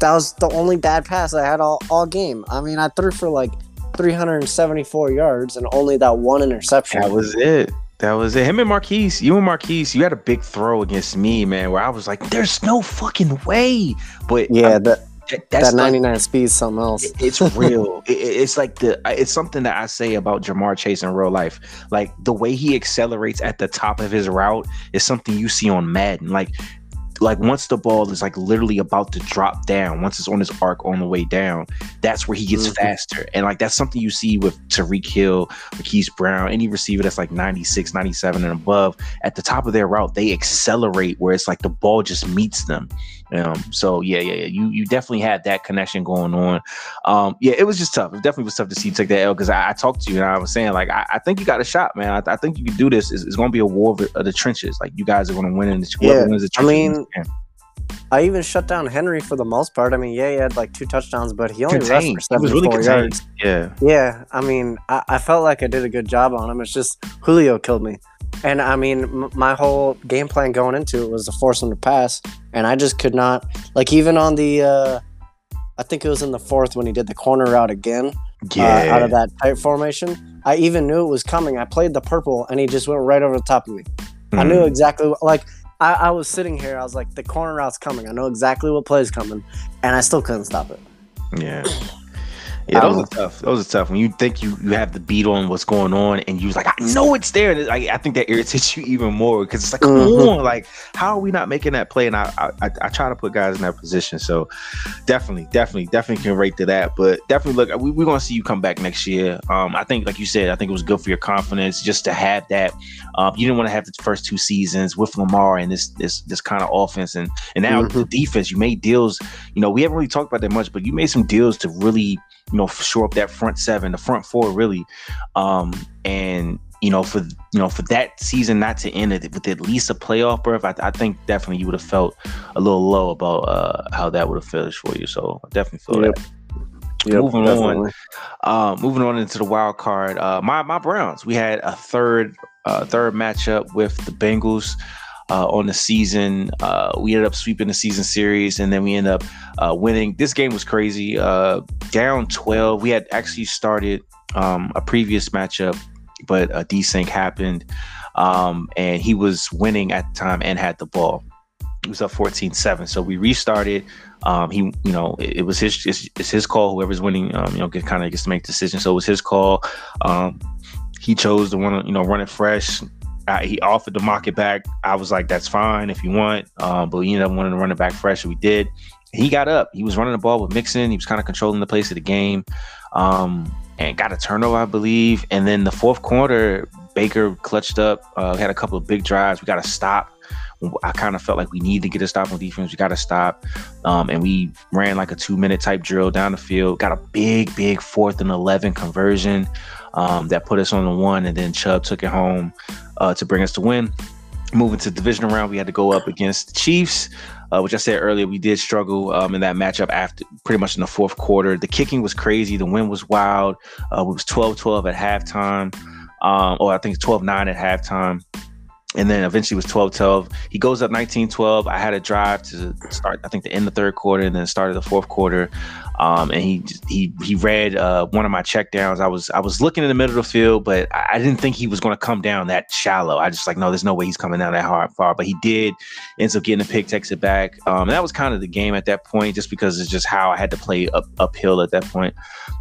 that was the only bad pass I had all, all game. I mean, I threw for like 374 yards and only that one interception. That was it. That was it. Him and Marquise, you and Marquise, you had a big throw against me, man, where I was like, there's no fucking way. But yeah, I'm- that that, that's that like- 99 speed is something else. It- It's real. It- it- it's like the. It's something that I say about Ja'Marr Chase in real life. Like the way he accelerates at the top of his route is something you see on Madden. Like, like once the ball is like literally about to drop down, once it's on his arc on the way down, that's where he gets Mhm. faster. And like that's something you see with Tyreek Hill, Keith Brown, any receiver that's like 96, 97 and above. At the top of their route, they accelerate where it's like the ball just meets them. Um, so yeah, yeah, yeah. You you definitely had that connection going on. Um, yeah, it was just tough. It definitely was tough to see you take that L because I, I talked to you and I was saying like I, I think you got a shot, man. I, I think you can do this. It's, it's going to be a war of the, of the trenches. Like you guys are going to win in the whoever Yeah, wins the I trenches. mean, wins the game. I even shut down Henry for the most part. I mean, yeah, he had like two touchdowns, but he only Contained. rushed for He was really contained. yards. Yeah, Yeah, I mean, I, I felt like I did a good job on him. It's just Julio killed me. And I mean, m- my whole game plan going into it was to force him to pass. And I just could not, like, even on the, uh, I think it was in the fourth when he did the corner route again yeah. uh, out of that tight formation. I even knew it was coming. I played the purple and he just went right over the top of me. I Mm. knew exactly what, like, I, I was sitting here. I was like, the corner route's coming. I know exactly what play's coming. And I still couldn't stop it. Yeah. Yeah, those um, are tough. Those are tough. When you think you, you have the beat on what's going on, and you're like, I know it's there. And I, I think that irritates you even more because it's like, come mm-hmm. on, like, how are we not making that play? And I, I, I try to put guys in that position. So definitely, definitely, definitely can rate to that. But definitely, look, we, we're gonna see you come back next year. Um, I think, like you said, I think it was good for your confidence just to have that. Um, you didn't want to have the first two seasons with Lamar and this this this kind of offense, and and now mm-hmm. the defense. You made deals. You know, we haven't really talked about that much, but you made some deals to really you know, shore up that front seven, the front four really. Um, and you know, for you know, for that season not to end it with at least a playoff berth, I, I think definitely you would have felt a little low about uh, how that would have finished for you. So I definitely feel yep. that. Yep, moving definitely. on, uh, moving on into the wild card. Uh, my my Browns. We had a third uh, third matchup with the Bengals uh, on the season. Uh, we ended up sweeping the season series, and then we ended up uh, winning. This game was crazy. Uh, down 12. We had actually started um, a previous matchup, but a desync happened, um, and he was winning at the time and had the ball. It was up 14-7. So we restarted. Um, he, you know, it, it was his, it's, it's, his call. Whoever's winning, um, you know, kind of gets to make decisions. So it was his call. Um, he chose to want to, you know, run it fresh, I, he offered to mock it back. I was like, that's fine if you want. Um, but we ended up wanting to run it back fresh. we did. He got up. He was running the ball with Mixon. He was kind of controlling the pace of the game. Um, and got a turnover, I believe. And then the fourth quarter, Baker clutched up, uh, had a couple of big drives. We got to stop. I kind of felt like we need to get a stop on defense. We got to stop. Um, and we ran like a two minute type drill down the field. Got a big, big fourth and 11 conversion um, that put us on the one. And then Chubb took it home uh, to bring us to win. Moving to division round, we had to go up against the Chiefs, uh, which I said earlier, we did struggle um, in that matchup after pretty much in the fourth quarter. The kicking was crazy. The wind was wild. Uh, it was 12 12 at halftime, um, or I think 12 9 at halftime and then eventually was 12 12 he goes up 19 12 i had a drive to start i think the end of the third quarter and then started the fourth quarter um, and he he he read uh, one of my checkdowns i was i was looking in the middle of the field but i, I didn't think he was going to come down that shallow. I just like no there's no way he's coming down that hard far. But he did ends up getting a pick takes it back. Um, and that was kind of the game at that point just because it's just how i had to play up uphill at that point.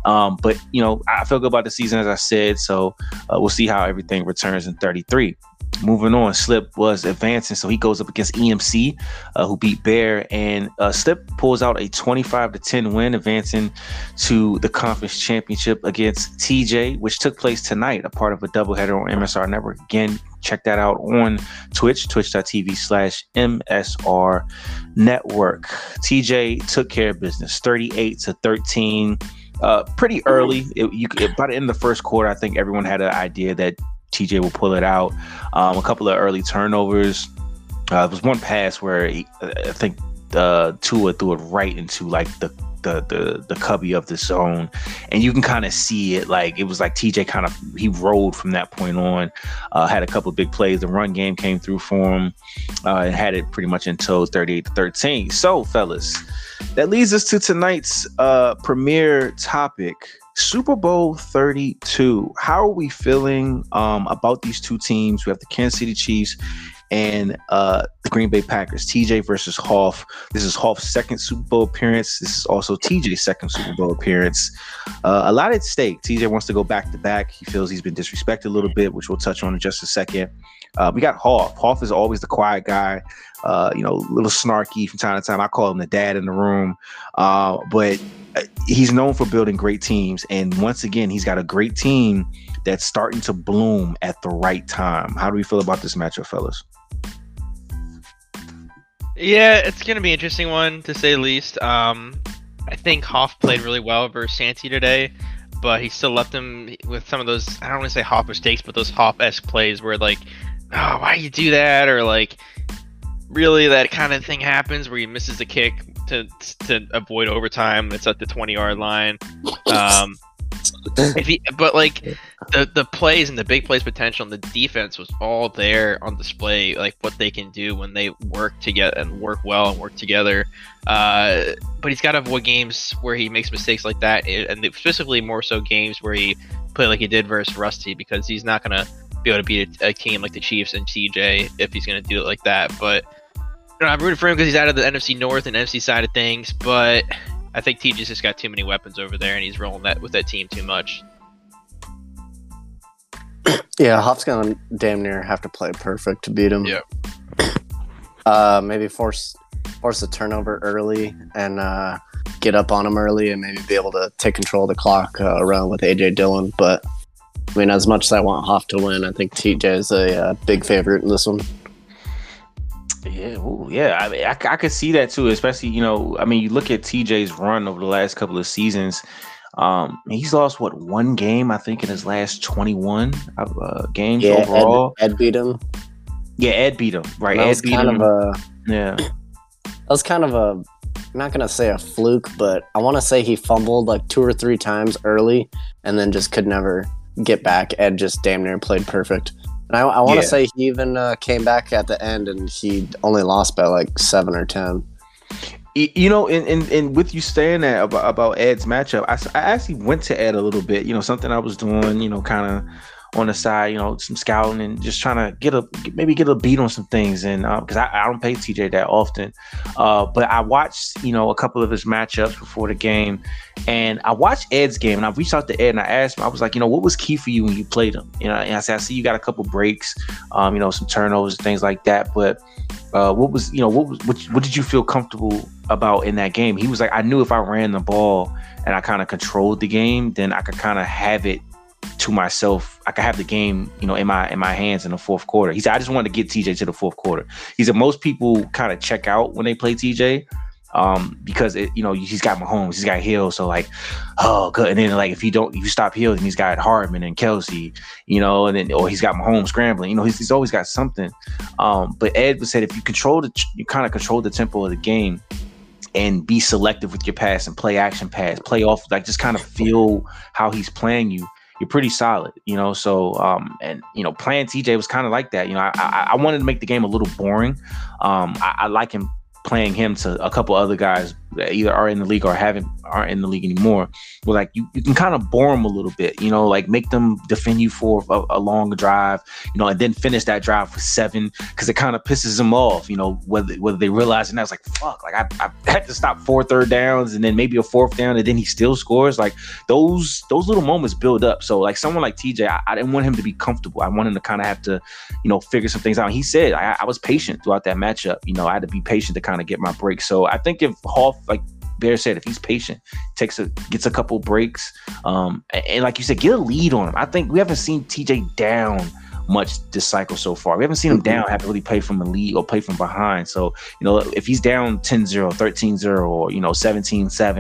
Um, but you know i feel good about the season as i said. So uh, we'll see how everything returns in 33 moving on, Slip was advancing, so he goes up against EMC, uh, who beat Bear, and uh, Slip pulls out a 25 to 10 win, advancing to the conference championship against TJ, which took place tonight, a part of a doubleheader on MSR Network. Again, check that out on Twitch, twitch.tv slash MSR Network. TJ took care of business, 38 to 13. Uh, pretty early. It, you, it, by the end of the first quarter, I think everyone had an idea that TJ will pull it out. Um, a couple of early turnovers. Uh, there was one pass where he, I think uh, Tua threw it right into like the the the, the cubby of the zone, and you can kind of see it. Like it was like TJ kind of he rolled from that point on. Uh, had a couple of big plays. The run game came through for him, uh, and had it pretty much until 38 to 13. So, fellas, that leads us to tonight's uh, premiere topic. Super Bowl 32. How are we feeling um, about these two teams? We have the Kansas City Chiefs and uh, the Green Bay Packers. TJ versus Hoff. This is Hoff's second Super Bowl appearance. This is also TJ's second Super Bowl appearance. Uh, a lot at stake. TJ wants to go back to back. He feels he's been disrespected a little bit, which we'll touch on in just a second. Uh, we got Hoff. Hoff is always the quiet guy, uh, you know, a little snarky from time to time. I call him the dad in the room. Uh, but uh, he's known for building great teams. And once again, he's got a great team that's starting to bloom at the right time. How do we feel about this matchup, fellas? Yeah, it's gonna be an interesting one to say the least. Um, I think Hoff played really well versus Santi today, but he still left him with some of those I don't want to say Hoff mistakes, but those Hoff esque plays where like, oh, why you do that, or like, really that kind of thing happens where he misses a kick to to avoid overtime. It's at the twenty yard line. Um, he, but like the the plays and the big plays potential and the defense was all there on display. Like what they can do when they work together and work well and work together. Uh, but he's got to avoid games where he makes mistakes like that, and specifically more so games where he play like he did versus Rusty because he's not gonna be able to beat a, a team like the Chiefs and CJ if he's gonna do it like that. But you know, I'm rooting for him because he's out of the NFC North and NFC side of things, but I think TJ's just got too many weapons over there, and he's rolling that with that team too much. Yeah, Hoff's gonna damn near have to play perfect to beat him. Yeah. Uh, maybe force force a turnover early and uh, get up on him early, and maybe be able to take control of the clock uh, around with AJ Dillon. But I mean, as much as I want Hoff to win, I think TJ is a uh, big favorite in this one. Yeah, ooh, yeah. I, mean, I, I could see that too, especially you know. I mean, you look at TJ's run over the last couple of seasons. Um, he's lost what one game I think in his last twenty-one uh, games Yeah, overall. Ed, Ed beat him. yeah, Ed beat him, right? That Ed was beat kind him. of a yeah, that was kind of a I'm not gonna say a fluke, but I want to say he fumbled like two or three times early, and then just could never get back. Ed just damn near played perfect. And I, I want to Yeah. say he even uh, came back at the end, and he only lost by like seven or ten. You know, and, and, and with you saying that about, about Ed's matchup, I, I actually went to Ed a little bit. You know, something I was doing, you know, kind of on the side, you know, some scouting and just trying to get a maybe get a beat on some things. And because I, I don't pay TJ that often, uh, but I watched, you know, a couple of his matchups before the game, and I watched Ed's game, and I reached out to Ed and I asked him, I was like, you know, what was key for you when you played him? You know, and I said, I see you got a couple breaks, um, you know, some turnovers, things like that, but uh, what was you know what was what, what did you feel comfortable about in that game? He was like, I knew if I ran the ball and I kind of controlled the game, then I could kind of have it to myself. I could have the game, you know, in my in my hands in the fourth quarter. He said, I just wanted to get TJ to the fourth quarter. He said most people kind of check out when they play TJ. Um, because it, you know, he's got Mahomes, he's got Hill, so like, oh, good. And then like, if you don't, if you stop Hill, then he's got Hardman and Kelsey, you know, and then or he's got Mahomes scrambling. You know, he's, he's always got something. Um, but Ed said if you control the, you kind of control the tempo of the game, and be selective with your pass and play action pass, play off, like just kind of feel how he's playing you. You're pretty solid, you know. So, um, and you know, playing TJ was kind of like that. You know, I, I I wanted to make the game a little boring. Um, I, I like him playing him to a couple other guys that either are in the league or haven't aren't in the league anymore. Where like you, you can kind of bore them a little bit, you know, like make them defend you for a, a long drive, you know, and then finish that drive for seven because it kind of pisses them off, you know, whether whether they realize and that's like fuck, like I, I had to stop four third downs and then maybe a fourth down and then he still scores. Like those those little moments build up. So like someone like TJ, I, I didn't want him to be comfortable. I wanted him to kind of have to, you know, figure some things out. He said I, I was patient throughout that matchup. You know, I had to be patient to kind of get my break. So I think if Hoff, like Bear said, if he's patient, takes a gets a couple breaks, um, and, and like you said, get a lead on him. I think we haven't seen TJ down much this cycle so far. We haven't seen him down, have to really play from a lead or play from behind. So, you know, if he's down 10-0, 13-0, or, you know, 17-7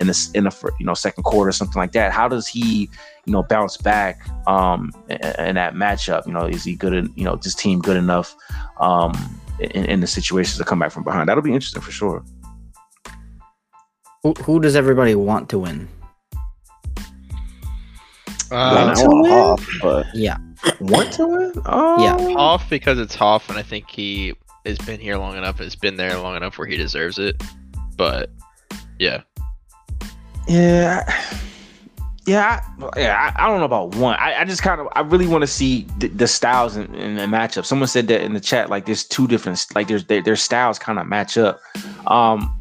in the, in the, you know, second quarter, something like that, how does he, you know, bounce back um, in, in that matchup? You know, is he good, en- you know, this team good enough um, in, in the situations to come back from behind? That'll be interesting for sure. Who, who does everybody want to win? I Uh, to win? Hoff, but Yeah. Want to win? Oh, Yeah. Hoff because it's Hoff, and I think he has been here long enough, has been there long enough where he deserves it. But yeah, Yeah, yeah, I, yeah. I, I don't know about one. I, I just kind of, I really want to see the, the styles in, in the matchup. Someone said that in the chat, like there's two different, like there's their, their styles kind of match up. Um,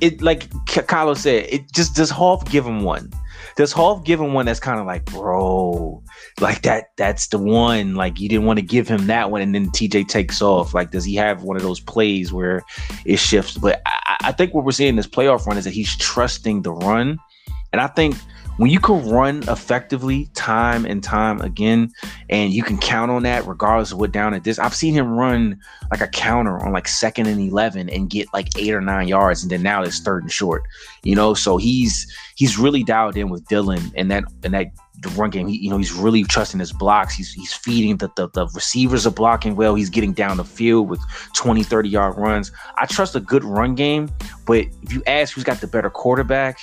it like Kylo said, it just does Hoff give him one. Does Hoff give him one that's kind of like, bro, like that? That's the one. Like you didn't want to give him that one, and then TJ takes off. Like, does he have one of those plays where it shifts? But I, I- think what we're seeing in this playoff run is that he's trusting the run, and I think when you can run effectively time and time again, and you can count on that regardless of what down it is. I've seen him run like a counter on like second and eleven and get like eight or nine yards, and then now it's third and short. You know, so he's he's really dialed in with Dillon and that and that the run game. He, you know, he's really trusting his blocks. He's he's feeding the, the the receivers are blocking well. He's getting down the field with 20, 30 yard runs. I trust a good run game, but if you ask who's got the better quarterback,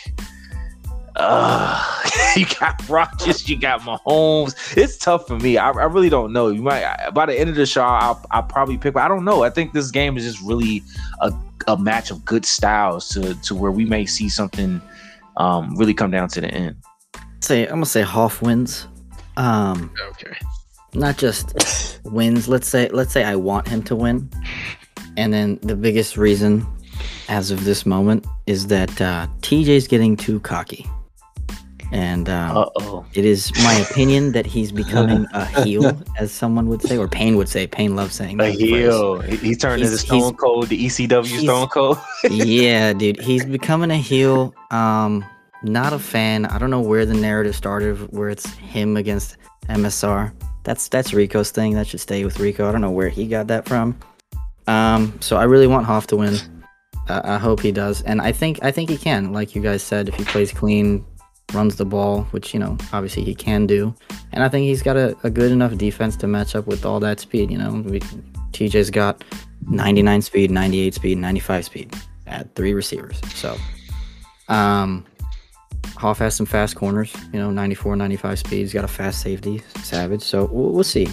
uh, you got Rodgers, you got Mahomes. It's tough for me. I, I really don't know. You might by the end of the show, I'll, I'll probably pick. I don't know. I think this game is just really a, a match of good styles to to where we may see something um, really come down to the end. Say I'm gonna say Hoff wins. Um, okay. not just wins. Let's say let's say I want him to win, and then the biggest reason as of this moment is that uh, TJ's getting too cocky, and um, it is my opinion that he's becoming a heel, as someone would say, or Payne would say. Payne loves saying A heel. He, he turned He's- into Stone Cold, the ECW Stone Cold. yeah, dude, he's becoming a heel. Um, not a fan. I don't know where the narrative started, where it's him against MSR. That's that's Rico's thing. That should stay with Rico. I don't know where he got that from. Um, so I really want Hoff to win. Uh, I hope he does, and I think I think he can. Like you guys said, if he plays clean, runs the ball, which you know obviously he can do, and I think he's got a, a good enough defense to match up with all that speed. You know, we, TJ's got 99 speed, 98 speed, 95 speed at three receivers. So, um, Hoff has some fast corners, you know, 94, 95 speed. He's got a fast safety, Savage. So we'll, we'll see.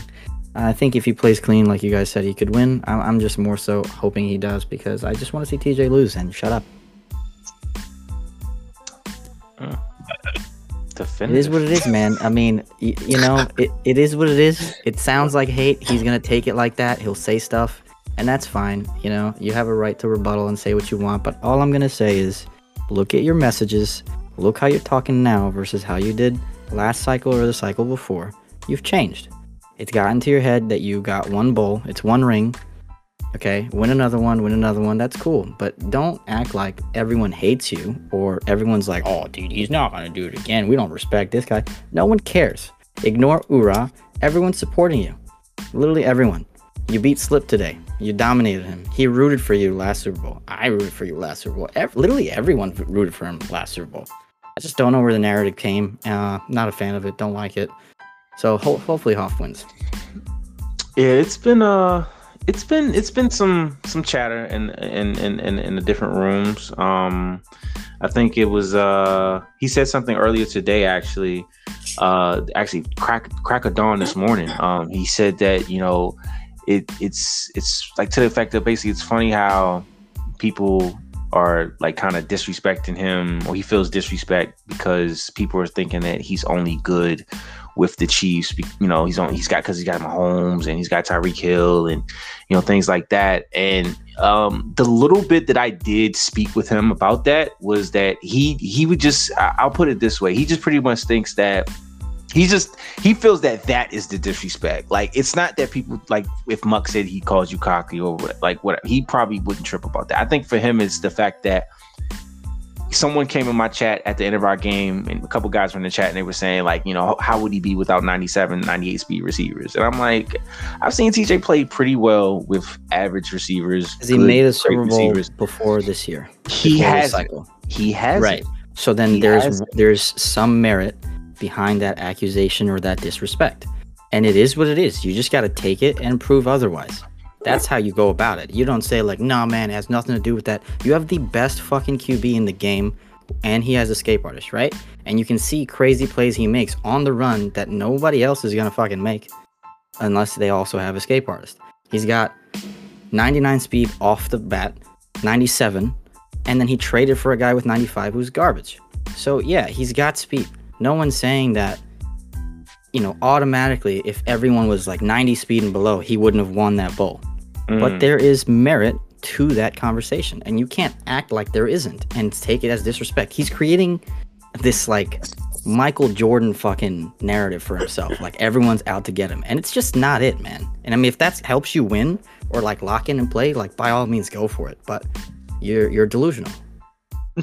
I think if he plays clean, like you guys said, he could win. I'm, I'm just more so hoping he does because I just want to see TJ lose and shut up. Definitive. It is what it is, man. I mean, y- you know, it, it is what it is. It sounds like hate. He's going to take it like that. He'll say stuff, and that's fine. You know, you have a right to rebuttal and say what you want. But all I'm going to say is look at your messages. Look how you're talking now versus how you did last cycle or the cycle before. You've changed. It's gotten to your head that you got one bowl, it's one ring. Okay, win another one, win another one. That's cool. But don't act like everyone hates you or everyone's like, oh, dude, he's not going to do it again. We don't respect this guy. No one cares. Ignore Ura. Everyone's supporting you. Literally everyone. You beat Slip today. You dominated him. He rooted for you last Super Bowl. I rooted for you last Super Bowl. Ev- literally everyone rooted for him last Super Bowl. I just don't know where the narrative came. Uh, not a fan of it. Don't like it. So ho- hopefully Hoff wins. Yeah, it's been uh it's been it's been some some chatter in in in in, in the different rooms. Um I think it was uh he said something earlier today actually. Uh actually crack crack of dawn this morning. Um he said that, you know, it it's it's like to the effect that basically it's funny how people are like kind of disrespecting him or he feels disrespect because people are thinking that he's only good with the Chiefs. You know, he's on. He's got because he's got Mahomes and he's got Tyreek Hill and you know things like that. And um, the little bit that I did speak with him about that was that he he would just. I'll put it this way. He just pretty much thinks that. He just he feels that that is the disrespect. Like it's not that people like if Muck said he calls you cocky or like whatever. He probably wouldn't trip about that. I think for him it's the fact that someone came in my chat at the end of our game and a couple guys were in the chat and they were saying like you know how would he be without 97 98 speed receivers and i'm like i've seen tj play pretty well with average receivers Has he made a Super Bowl receivers. before this year? he has cycle. he has right. So then He there's there's some merit behind that accusation or that disrespect. And it is what it is. You just got to take it and prove otherwise. That's how you go about it. You don't say like, "Nah, man, it has nothing to do with that." You have the best fucking QB in the game and he has escape artist, right? And you can see crazy plays he makes on the run that nobody else is to fucking make unless they also have escape artist. He's got 99 speed off the bat, 97, and then he traded for a guy with 95 who's garbage. So yeah, he's got speed. No one's saying that you know, automatically if everyone was like 90 speed and below, he wouldn't have won that bowl. Mm. But there is merit to that conversation, and you can't act like there isn't and take it as disrespect. He's creating this like Michael Jordan fucking narrative for himself. Like everyone's out to get him, and it's just not it, man. And I mean, if that helps you win or like lock in and play, like by all means, go for it. But you're you're delusional.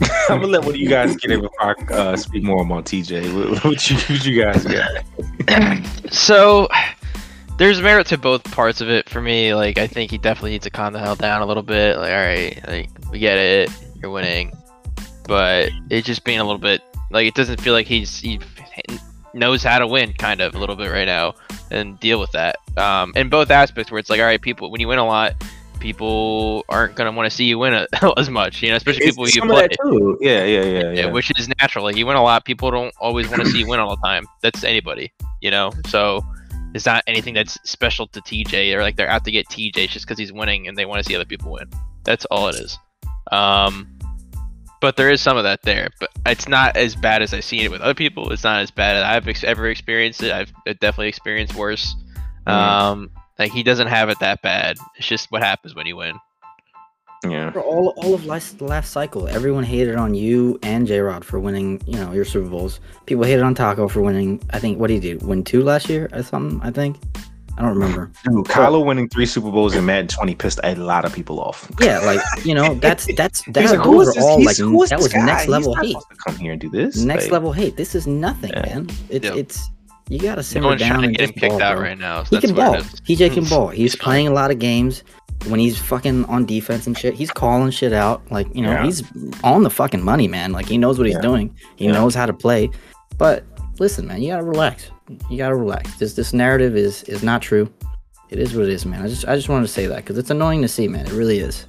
i'm gonna let one of you guys get in before i uh, speak more about tj what, what, you, what you guys got so there's merit to both parts of it for me. Like I think he definitely needs to calm the hell down a little bit. Like all right, like we get it, you're winning, but it's just being a little bit like it doesn't feel like he's he knows how to win kind of a little bit right now and deal with that. Um, in both aspects where it's like all right, people when you win a lot. People aren't gonna want to see you win a, as much, you know, especially people It's you play. that too. yeah yeah yeah Yeah, yeah which is natural. Like you win a lot, people don't always want to see you win all the time. That's anybody, you know. So it's not anything that's special to TJ or like they're out to get TJ just because he's winning and they want to see other people win. That's all it is. Um, but there is some of that there, but it's not as bad as I've seen it with other people. It's not as bad as I've ex- ever experienced it. I've definitely experienced worse. Mhm. Um, like he doesn't have it that bad. It's just what happens when you win. Yeah. For all all of last last cycle, everyone hated on you and J Rod for winning, you know, your Super Bowls. People hated on Taco for winning. I think what did he do? Win two last year or something? I think. I don't remember. Dude, Kylo winning three Super Bowls in Madden 20 pissed a lot of people off. Yeah, like you know, that's that's that's like, who is this? overall He's- like who is that was guy? next He's level not hate. to come here and do this. Next Like, level hate. This is nothing, Yeah. man. It's Yep. it's you gotta simmer Everyone's down trying to and get him kicked ball, out bro. right now. So He that's can what ball. it is. TJ can ball. He's He's playing a lot of games. When he's fucking on defense and shit, he's calling shit out. Like you know, Yeah. he's on the fucking money, man. Like he knows what he's Yeah. doing. He Yeah. knows how to play. But listen, man, you gotta relax. You gotta relax. This this narrative is is not true. It is what it is, man. I just I just wanted to say that because it's annoying to see, man. It really is.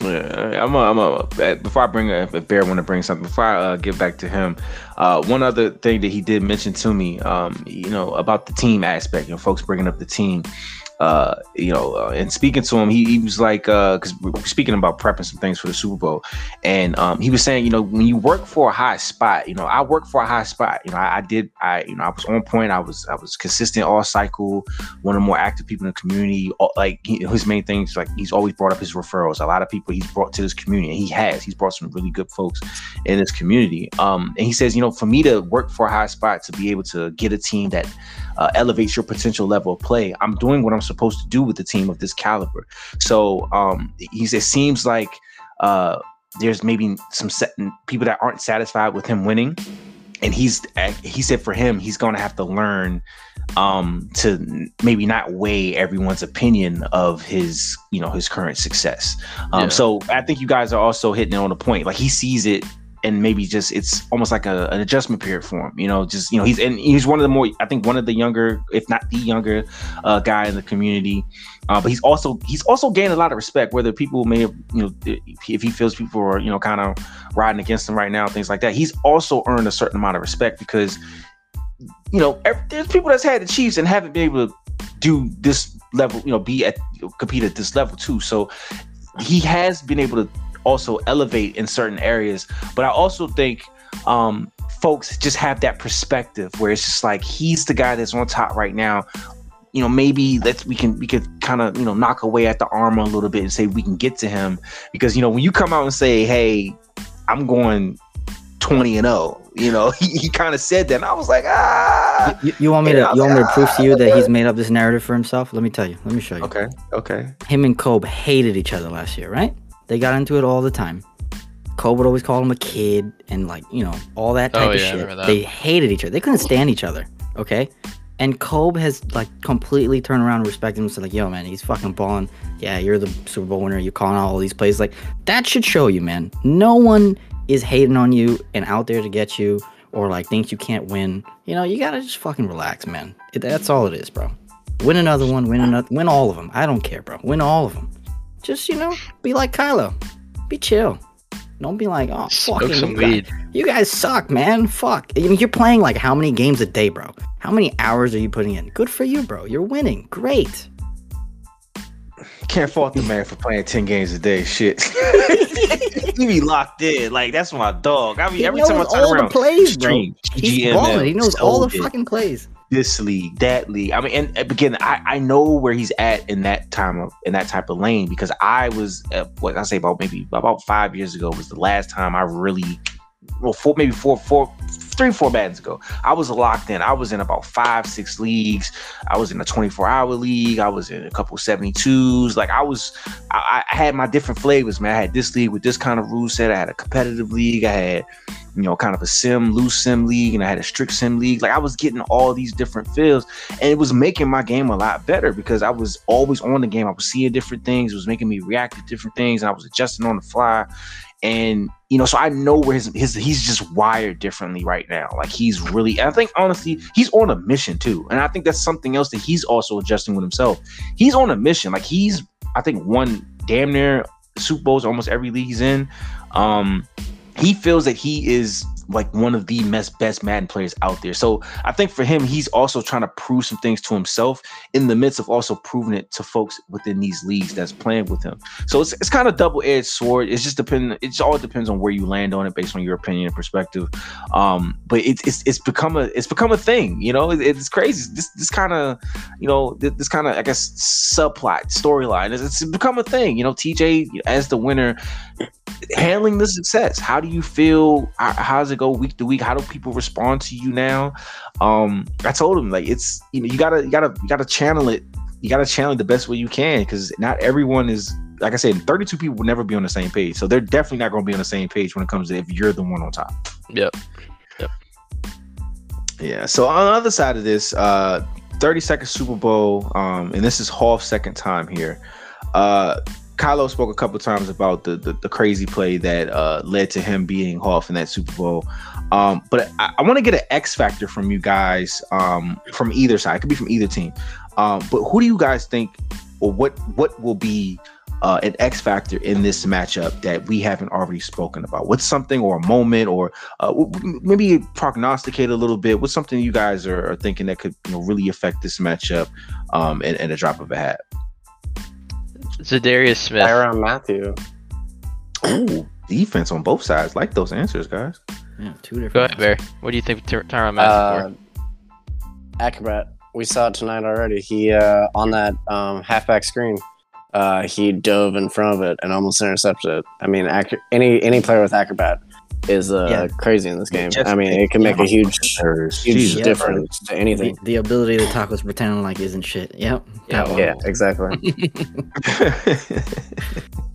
Yeah, I'm a, I'm a, uh, before I bring a, if Bear want to bring something, before I uh, get back to him, uh, one other thing that he did mention to me, um, you know, about the team aspect, you know, folks bringing up the team, uh, you know, uh, and speaking to him, he, he was like, uh, cause we're speaking about prepping some things for the Super Bowl. And, um, he was saying, you know, when you work for a high spot, you know, I work for a high spot, you know, I, I did, I, you know, I was on point. I was, I was consistent all cycle, one of the more active people in the community. All- Like he, his main things, like he's always brought up his referrals. A lot of people he's brought to this community, he has. He's brought some really good folks in this community. Um, and he says, you know, for me to work for a high spot to be able to get a team that uh, elevates your potential level of play, I'm doing what I'm supposed to do with a team of this caliber. So um, he says, seems like uh, there's maybe some set people that aren't satisfied with him winning and he's he said for him he's going to have to learn um to maybe not weigh everyone's opinion of his you know his current success um Yeah. so i think you guys are also hitting it on the point like he sees it and maybe just it's almost like a, an adjustment period for him you know just you know he's and he's one of the more i think one of the younger if not the younger uh guy in the community uh, but he's also he's also gained a lot of respect whether people may have you know if he feels people are you know kind of riding against him right now, things like that. He's also earned a certain amount of respect because, you know, ev- there's people that's had the Chiefs and haven't been able to do this level, you know, be at compete at this level too. So he has been able to also elevate in certain areas. But I also think um, folks just have that perspective where it's just like he's the guy that's on top right now. You know, maybe let's we can we could kind of you know knock away at the armor a little bit and say we can get to him because you know when you come out and say, "Hey, I'm going 20 and 0," you know, he, he kind of said that, and I was like, ah, You, you want me to Yeah, I you want me to prove to you that ah, he's made up this narrative for himself? Let me tell you. Let me show you. okay, okay, Him and Kobe hated each other last year, right? They got into it all the time. Kobe would always call him a kid and like, you know, all that type Oh, of yeah, shit. They hated each other. They couldn't stand each other. Okay. And Kobe has like completely turned around and respected him. So like, yo, man, he's fucking balling. Yeah, you're the Super Bowl winner. You're calling out all these plays. Like that should show you, man. No one is hating on you and out there to get you or like thinks you can't win. You know, you gotta just fucking relax, man. That's all it is, bro. Win another one. Win another. Win all of them. I don't care, bro. Win all of them. Just you know, be like Kylo. Be chill. Don't be like, oh, Smoke fucking some you guys- weed. you guys suck, man. Fuck. I mean, you're playing like how many games a day, bro? How many hours are you putting in? Good for you, bro. You're winning. Great. can't fault the man for playing 10 games a day. Shit, he be locked in. Like that's my dog. I mean, He every knows time I turn all the around, plays, bro. He's GGML, balling. He knows all the sold fucking plays. This league, that league. I mean, and, again, I, I know where he's at in that time of in that type of lane because I was uh, what I say about maybe about five years ago was the last time I really, well, four maybe four four three four battles ago. I was locked in. I was in about five six leagues. I was in a twenty four hour league. I was in a couple seventy twos. Like I was, I, I had my different flavors, man. I had this league with this kind of rule set. I had a competitive league. I had you know, kind of a sim, loose sim league, and I had a strict sim league. Like I was getting all these different feels, and it was making my game a lot better because I was always on the game. I was seeing different things. It was making me react to different things, and I was adjusting on the fly. And you know, so I know where his his he's just wired differently right now. Like he's really, I think honestly, he's on a mission too. And I think that's something else that he's also adjusting with himself. He's on a mission. Like he's, I think, won damn near Super Bowls almost every league he's in. Um, he feels that he is like one of the best best Madden players out there. So I think for him, he's also trying to prove some things to himself in the midst of also proving it to folks within these leagues that's playing with him. So it's, it's kind of double edged sword. It's just depend. It's all depends on where you land on it based on your opinion and perspective. Um, but it's it's it's become a it's become a thing. You know, it, it's crazy. This this kind of you know this, this kind of I guess subplot storyline. It's, it's become a thing. You know, TJ as the winner handling the success. How do you feel? How, how, does it go week to week? How do people respond to you now? Um i told him like it's you know you gotta you gotta you gotta channel it. You gotta channel it the best way you can because not everyone is like i said 32 people will never be on the same page. So they're definitely not going to be on the same page when it comes to if you're the one on top. Yep. Yep. Yeah. So on the other side of this uh 32nd super bowl um and this is Hoff's second time here uh Kylo spoke a couple times about the, the, the crazy play that uh, led to him being off in that Super Bowl. Um, but I, I want to get an X factor from you guys um, from either side. It could be from either team. Um, but who do you guys think, or what what will be uh, an X factor in this matchup that we haven't already spoken about? What's something or a moment, or uh, maybe prognosticate a little bit? What's something you guys are, are thinking that could you know, really affect this matchup um, in, in a drop of a hat? Za'Darius Smith. Tyrann Mathieu. Ooh, defense on both sides. Like those answers, guys. Yeah, two different. Go ahead, Barry. What do you think Ty- Tyrann Mathieu uh, Acrobat. We saw it tonight already. He uh, on that um, halfback screen. Uh, he dove in front of it and almost intercepted it. I mean, ac- any any player with acrobat is uh, yeah. crazy in this game. Just I mean, it can make a huge, huge difference to anything. The, the, ability to talk was pretending like isn't shit. Yep. Yeah, yeah, exactly.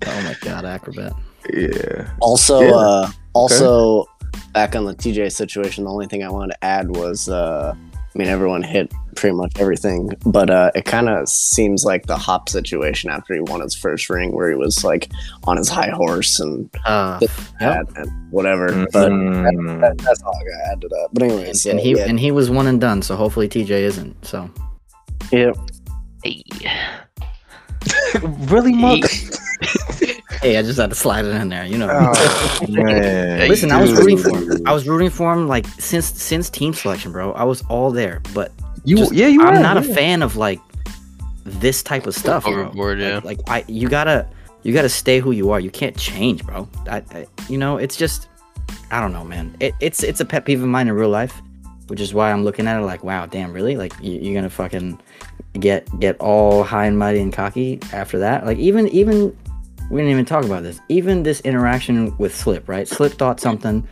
oh my god, acrobat. Yeah. Also, yeah. uh, also okay. back on the TJ situation, the only thing I wanted to add was, uh, I mean, everyone hit pretty much everything, but uh, it kind of seems like the Hoff situation after he won his first ring, where he was like on his high horse and, uh, yep. and whatever. Mm-hmm. But that, that, that's all I got to add to that. But anyways, and, so, and he yeah. and he was one and done, so hopefully TJ isn't. So, yeah. Hey. really, mother. hey, I just had to slide it in there. You know. Oh. Listen, I was rooting for him. I was rooting for him like since since team selection, bro. I was all there, but you, just, yeah, you. I'm were, not yeah. a fan of like this type of stuff, bro. Overboard, yeah. Like, like, I, you gotta, you gotta stay who you are. You can't change, bro. I, I you know, it's just, I don't know, man. It, it's it's a pet peeve of mine in real life, which is why I'm looking at it like, wow, damn, really? Like you, you're gonna fucking get get all high and mighty and cocky after that? Like even even we didn't even talk about this. Even this interaction with Slip, right? Slip thought something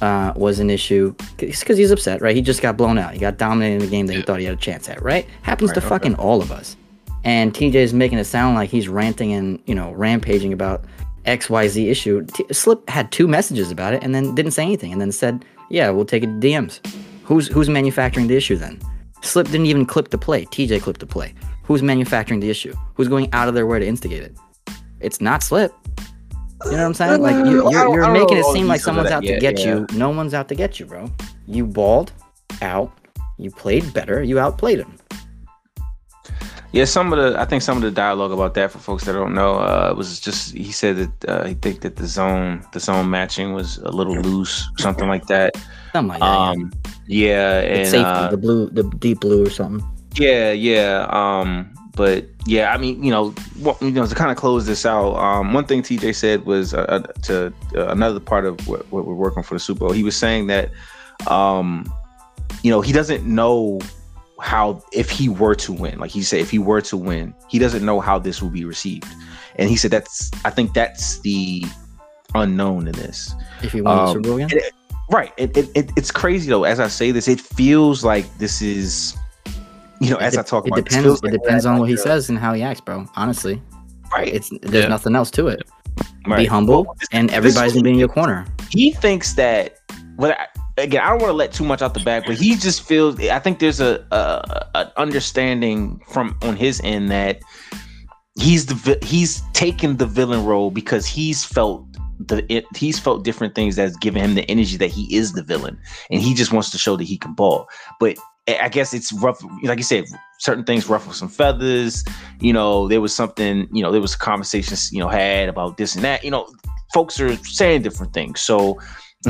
uh, was an issue because he's upset, right? He just got blown out. He got dominated in the game that he thought he had a chance at, right? Happens right, to okay. fucking all of us. And TJ is making it sound like he's ranting and you know rampaging about X Y Z issue. T- Slip had two messages about it and then didn't say anything and then said, "Yeah, we'll take it to DMs." Who's who's manufacturing the issue then? Slip didn't even clip the play. TJ clipped the play. Who's manufacturing the issue? Who's going out of their way to instigate it? It's not Slip. You know what I'm saying? Like you, are you're making it seem like someone's out to get you. No one's out to get you, bro. You balled out. You played better. You outplayed him. Yeah, some of the I think some of the dialogue about that for folks that don't know uh, was just he said that uh, he think that the zone the zone matching was a little loose, something like that. Something like that. Um, yeah, yeah and safety, uh, the blue, the deep blue or something. Yeah, yeah. Um, but yeah, I mean, you know, what, you know, to kind of close this out, um, one thing TJ said was uh, to uh, another part of what, what, we're working for the Super Bowl. He was saying that, um, you know, he doesn't know how if he were to win, like he said, if he were to win, he doesn't know how this will be received, and he said that's I think that's the unknown in this. If he wins um, Super Bowl again. It, right. It, it, it's crazy though. As I say this, it feels like this is you know, as I talk it about depends. It, it depends on what he says and how he acts, bro. Honestly, right? It's there's yeah. nothing else to it. Right. Be humble, well, and everybody's gonna be in your corner. He thinks that. Well, again, I don't want to let too much out the bag, but he just feels. I think there's a, a, a understanding from on his end that he's the he's taken the villain role because he's felt the it, he's felt different things that's given him the energy that he is the villain, and he just wants to show that he can ball. But I guess it's rough. Like you said, certain things ruffle some feathers. You know, there was something. You know, there was conversations. You know, had about this and that. You know, folks are saying different things. So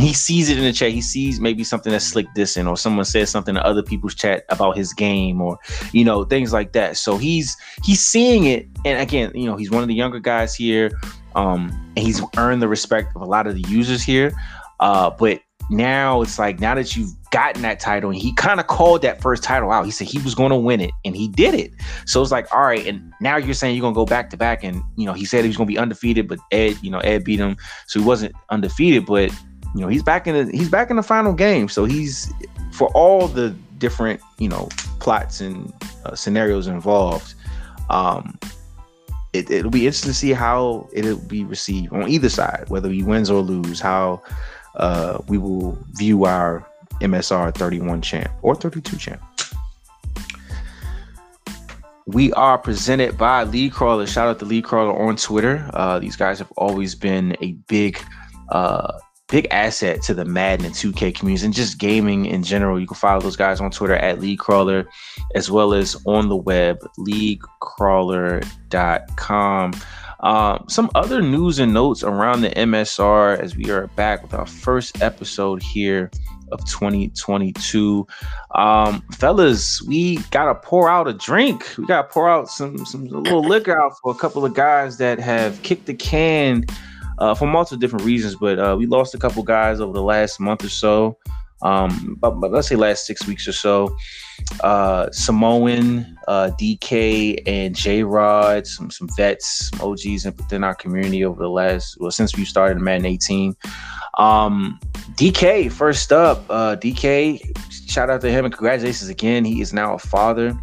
he sees it in the chat. He sees maybe something that's slick dissing, or someone says something to other people's chat about his game, or you know things like that. So he's he's seeing it, and again, you know, he's one of the younger guys here, um, and he's earned the respect of a lot of the users here. Uh, but now it's like now that you've gotten that title, and he kind of called that first title out. He said he was going to win it, and he did it. So it's like, all right, and now you're saying you're going to go back to back, and you know he said he was going to be undefeated, but Ed, you know, Ed beat him, so he wasn't undefeated, but you know he's back in the he's back in the final game so he's for all the different you know plots and uh, scenarios involved um it, it'll be interesting to see how it'll be received on either side whether he wins or lose how uh we will view our msr 31 champ or 32 champ we are presented by League Crawler shout out to League Crawler on twitter uh these guys have always been a big uh big asset to the Madden and 2K communities and just gaming in general. You can follow those guys on Twitter at League Crawler as well as on the web, leaguecrawler.com. Um, some other news and notes around the MSR as we are back with our first episode here of 2022. Um, fellas, we gotta pour out a drink. We gotta pour out some some little liquor out for a couple of guys that have kicked the can uh, for multiple different reasons. But uh, we lost a couple guys over the last month or so. Um, but, but let's say last six weeks or so. Uh, Samoan, uh, DK, and J Rod, some some vets, some OGs within our community over the last well since we started Madden 18. Um, DK first up, uh, DK, shout out to him and congratulations again. He is now a father.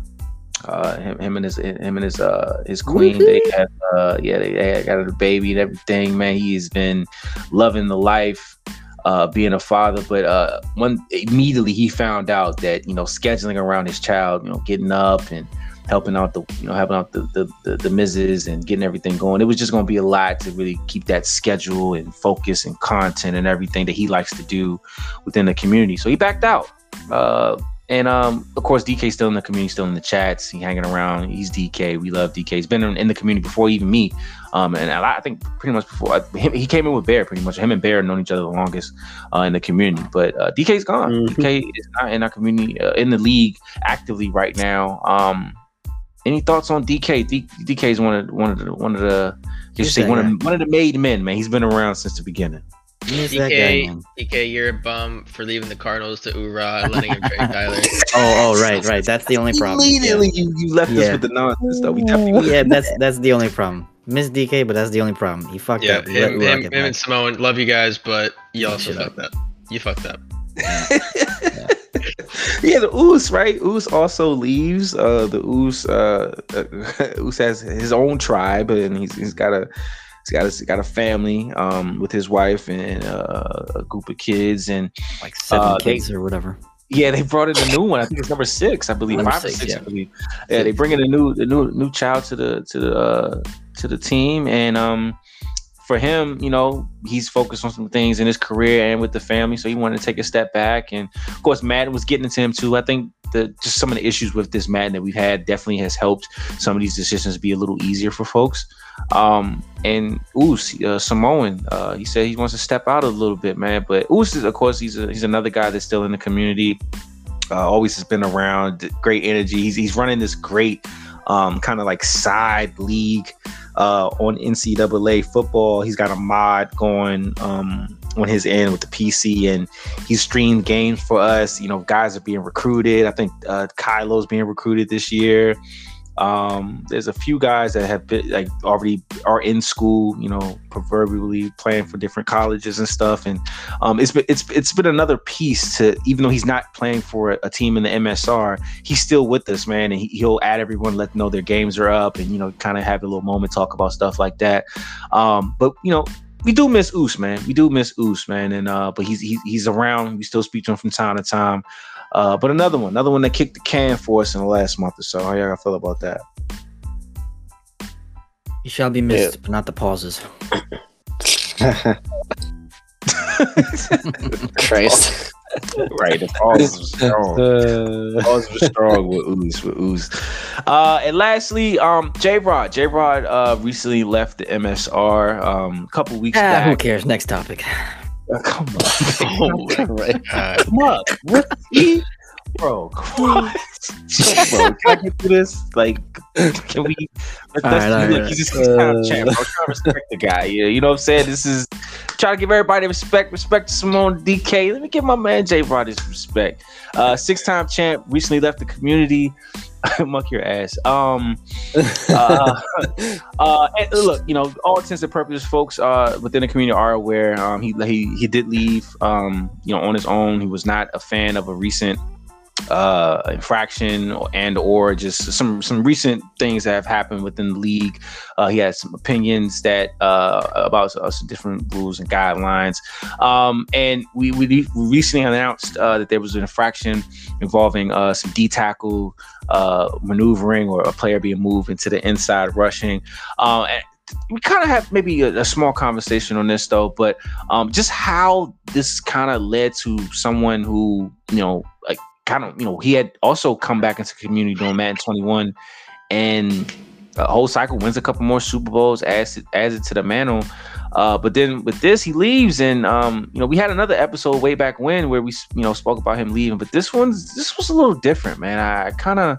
Uh, him, him and his him and his uh his queen mm-hmm. they have uh yeah they, they got a baby and everything man he has been loving the life uh being a father but uh one immediately he found out that you know scheduling around his child you know getting up and helping out the you know helping out the the, the, the misses and getting everything going it was just going to be a lot to really keep that schedule and focus and content and everything that he likes to do within the community. So he backed out. Uh and um, of course, DK still in the community, still in the chats. He's hanging around. He's DK. We love DK. He's been in, in the community before even me. Um, and I, I think pretty much before I, him, he came in with Bear. Pretty much him and Bear have known each other the longest uh, in the community. But uh, DK's gone. Mm-hmm. DK is not in our community uh, in the league actively right now. Um, any thoughts on DK? D, DK is one of one of the one of the say one of one of the made men. Man, he's been around since the beginning. DK, DK, you're a bum for leaving the Cardinals to Ura and letting him trade Kyler. oh, oh, right, right. That's the only problem. Immediately, yeah. you, you left yeah. us with the nonsense, though. We definitely yeah, that's that's the only problem. Miss DK, but that's the only problem. He fucked yeah, up. Him, him, him and Simone, love you guys, but you also fucked up. You fucked up. Yeah. yeah. yeah, the Oos, right? Oos also leaves. Uh, the Oos, uh, Oos has his own tribe, and he's he's got a He's got a, he's got a family um, with his wife and uh, a group of kids and like seven uh, kids they, or whatever. Yeah, they brought in a new one. I think it's number six. I believe number five six, or six. Yeah. I believe. Yeah, they bring in a new the new new child to the to the uh, to the team, and um, for him, you know, he's focused on some things in his career and with the family, so he wanted to take a step back. And of course, Madden was getting into him too. I think the just some of the issues with this Madden that we've had definitely has helped some of these decisions be a little easier for folks. Um, and Oos, uh, Samoan, uh, he said he wants to step out a little bit, man. But Oos, is, of course, he's a, he's another guy that's still in the community. Uh, always has been around, great energy. He's, he's running this great um, kind of like side league uh, on NCAA football. He's got a mod going um, on his end with the PC, and he's streamed games for us. You know, guys are being recruited. I think uh, Kylo's being recruited this year. Um, there's a few guys that have been like already are in school, you know, proverbially playing for different colleges and stuff. And um, it's been it's it's been another piece to even though he's not playing for a, team in the MSR, he's still with us, man. And he, will add everyone, let them know their games are up, and you know, kind of have a little moment, talk about stuff like that. Um, but you know, we do miss Oos, man. We do miss Oos, man. And uh, but he's he's, he's around. We still speak to him from time to time. Uh, but another one, another one that kicked the can for us in the last month or so. How y'all feel about that? He shall be missed, yeah. but not the pauses. Christ. right, the pauses were strong. Uh, pauses were strong with Ooze, with Ooze. Uh, and lastly, um, J Rod. J Rod uh, recently left the MSR um, a couple weeks ah, back. Who cares? Next topic. come on, Oh my Right. God. come on, what? Bro, come on. Bro. Can I get through this? Like, can we? Let's, All right, all right. he's just kind of chat, bro. Try to respect the guy. Yeah, you know what I'm saying? This is try to give everybody respect. Respect to Simone DK. Let me give my man Jay Rod his respect. Uh, six-time champ. Recently left the community. Muck your ass. Um. uh, uh, and look, you know, all intents and purposes, folks uh, within the community are aware. Um, he he he did leave, um, you know, on his own. He was not a fan of a recent uh infraction and or just some some recent things that have happened within the league. Uh he had some opinions that uh about uh, some different rules and guidelines. Um and we we recently announced uh that there was an infraction involving uh some d tackle uh maneuvering or a player being moved into the inside rushing. Uh and we kind of have maybe a, a small conversation on this though but um just how this kind of led to someone who you know kind of you know he had also come back into the community doing Madden 21 and a whole cycle wins a couple more Super Bowls adds it, adds it to the mantle. Uh, but then with this he leaves and um, you know we had another episode way back when where we you know spoke about him leaving but this one's this was a little different man. I kind of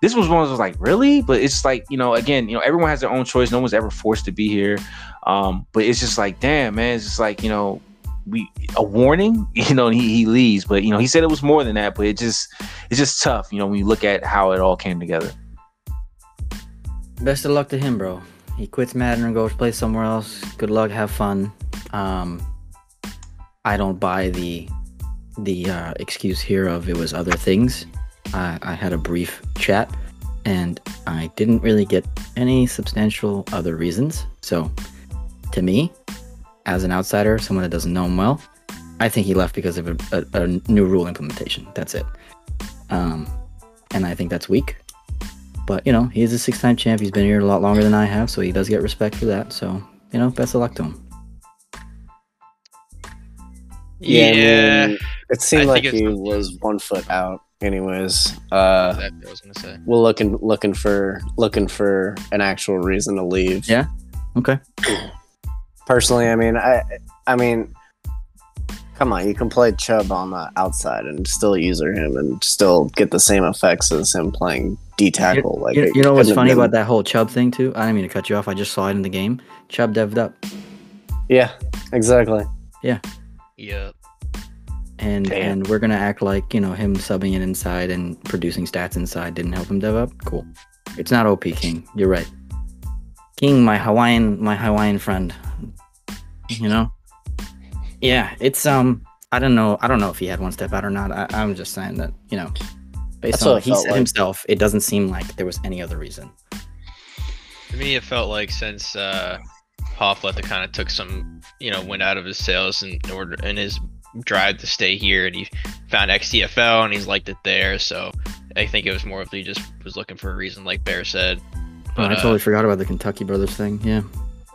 this was one of those like really? But it's like you know again you know everyone has their own choice. No one's ever forced to be here. Um, but it's just like damn man it's just like you know we a warning, you know, he, he leaves. But you know, he said it was more than that. But it just it's just tough, you know, when you look at how it all came together. Best of luck to him, bro. He quits Madden and goes play somewhere else. Good luck, have fun. Um, I don't buy the the uh, excuse here of it was other things. I, I had a brief chat, and I didn't really get any substantial other reasons. So, to me, as an outsider, someone that doesn't know him well, I think he left because of a, a, a new rule implementation. That's it. Um, and I think that's weak. But you know, he's a six-time champ. He's been here a lot longer than I have, so he does get respect for that. So you know, best of luck to him. Yeah, I mean, it seemed I like he was one foot out. Anyways, uh, That's what I was gonna say. we're looking looking for looking for an actual reason to leave. Yeah. Okay. Personally, I mean, I I mean, come on, you can play Chubb on the outside and still user him and still get the same effects as him playing D tackle. Like You, you know what's funny been- about that whole Chubb thing too? I didn't mean to cut you off. I just saw it in the game. Chubb devved up, Yeah, exactly. Yeah. Yep. and Damn. and we're gonna act like you know him subbing in inside and producing stats inside didn't help him dev up. Cool. It's not OP King. You're right. King, my Hawaiian, my Hawaiian friend. You know. Yeah, it's um. I don't know. I don't know if he had one step out or not. I, I'm just saying that you know, based That's on what what he said like. himself, it doesn't seem like there was any other reason. To me, it felt like since uh, Hoffletta kind of took some, you know, went out of his sales in order in his drive to stay here, and he found XTFL and he's liked it there. So I think it was more of he just was looking for a reason, like Bear said. Oh, But I uh, totally forgot about the Kentucky brothers thing. Yeah,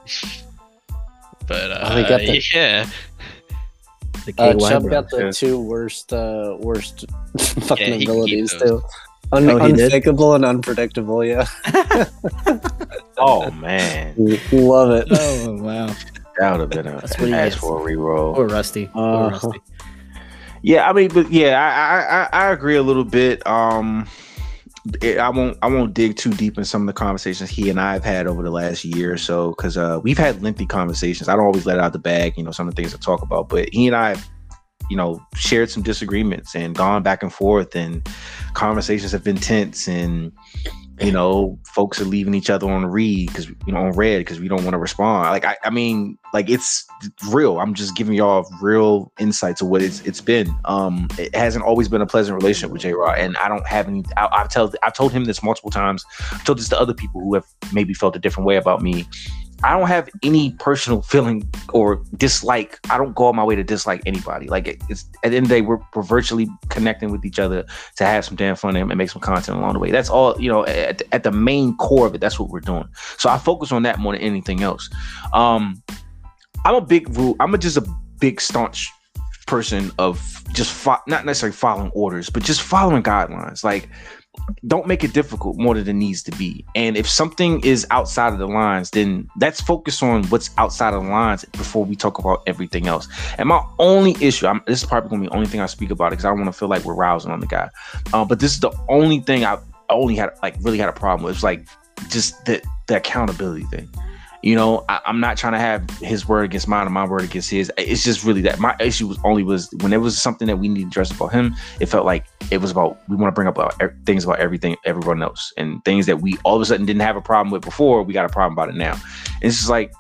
but uh, Oh, he got the- yeah, the Uh, Chubb brothers. got the yeah. two worst uh, worst fucking Yeah, he can keep abilities those. too. Un- Oh, he and unpredictable. Yeah, Oh man, love it. Oh wow. that would have been a That's what he ask for a reroll. Poor Rusty. Poor Uh, Rusty. Yeah, I mean, but yeah, I I, I, I agree a little bit. Um, it, I won't I won't dig too deep in some of the conversations he and I have had over the last year or so because uh, we've had lengthy conversations. I don't always let out the bag, you know, some of the things I talk about, but he and I, you know, shared some disagreements and gone back and forth, and conversations have been tense and. You know, folks are leaving each other on read because you know on red because we don't want to respond. Like I, I mean, like it's real. I'm just giving y'all real insight to what it's it's been. Um, it hasn't always been a pleasant relationship with J. Rod, and I don't have any. I, I've told I've told him this multiple times. I've told this to other people who have maybe felt a different way about me. I don't have any personal feeling or dislike. I don't go out my way to dislike anybody. Like it, it's at the end of the day, we're, we're virtually connecting with each other to have some damn fun and make some content along the way. That's all. You know, at, at the main core of it, that's what we're doing. So I focus on that more than anything else. Um, I'm a big rule. I'm a, just a big staunch person of just fo- not necessarily following orders, but just following guidelines. Like don't make it difficult more than it needs to be. And if something is outside of the lines, then let's focus on what's outside of the lines before we talk about everything else. And my only issue, I'm, this is probably gonna be the only thing I speak about because I don't want to feel like we're rousing on the guy. Uh, but this is the only thing I only had like really had a problem with. It's like just the the accountability thing. You know, I, am not trying to have his word against mine and my word against his. It's just really that my issue was only was when it was something that we needed to address about him. It felt like it was about we want to bring up about, things about everything, everyone else, and things that we all of a sudden didn't have a problem with before. We got a problem about it now. And it's just like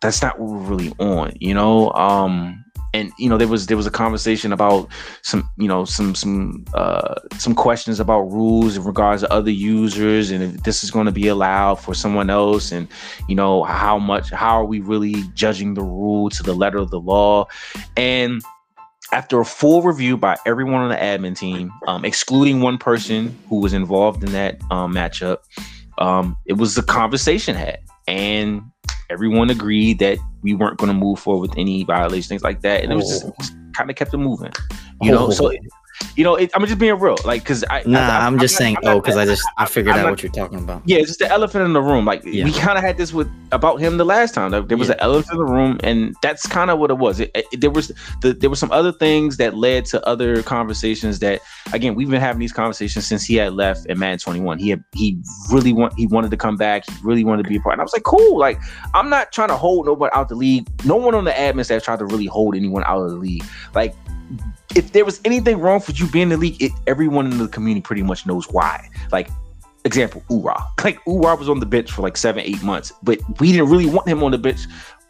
that's not what we're really on. You know, um, and you know there was there was a conversation about some you know some some uh some questions about rules in regards to other users and if this is going to be allowed for someone else and you know how much how are we really judging the rule to the letter of the law? And after a full review by everyone on the admin team, um, excluding one person who was involved in that um, matchup, um, it was a conversation had, and everyone agreed that we weren't going to move forward with any violations, things like that, and it was just, oh. just kind of kept it moving, you oh. know. So you know, it, I'm just being real, like, cause I nah, I, am just not, saying oh, because I just I figured I'm out not, what you're talking about. Yeah, it's just the elephant in the room. Like yeah. we kind of had this with about him the last time. There was yeah. an elephant in the room, and that's kind of what it was. It, it, there was the, there were some other things that led to other conversations that again we've been having these conversations since he had left in Madden 21. He had, he really want he wanted to come back. He really wanted to be a part. And I was like, cool. Like I'm not trying to hold nobody out the league. No one on the admin staff tried to really hold anyone out of the league. Like if there was anything wrong with you being in the league, it, everyone in the community pretty much knows why. Like, example, Ura. Like, Ura was on the bench for like seven, eight months, but we didn't really want him on the bench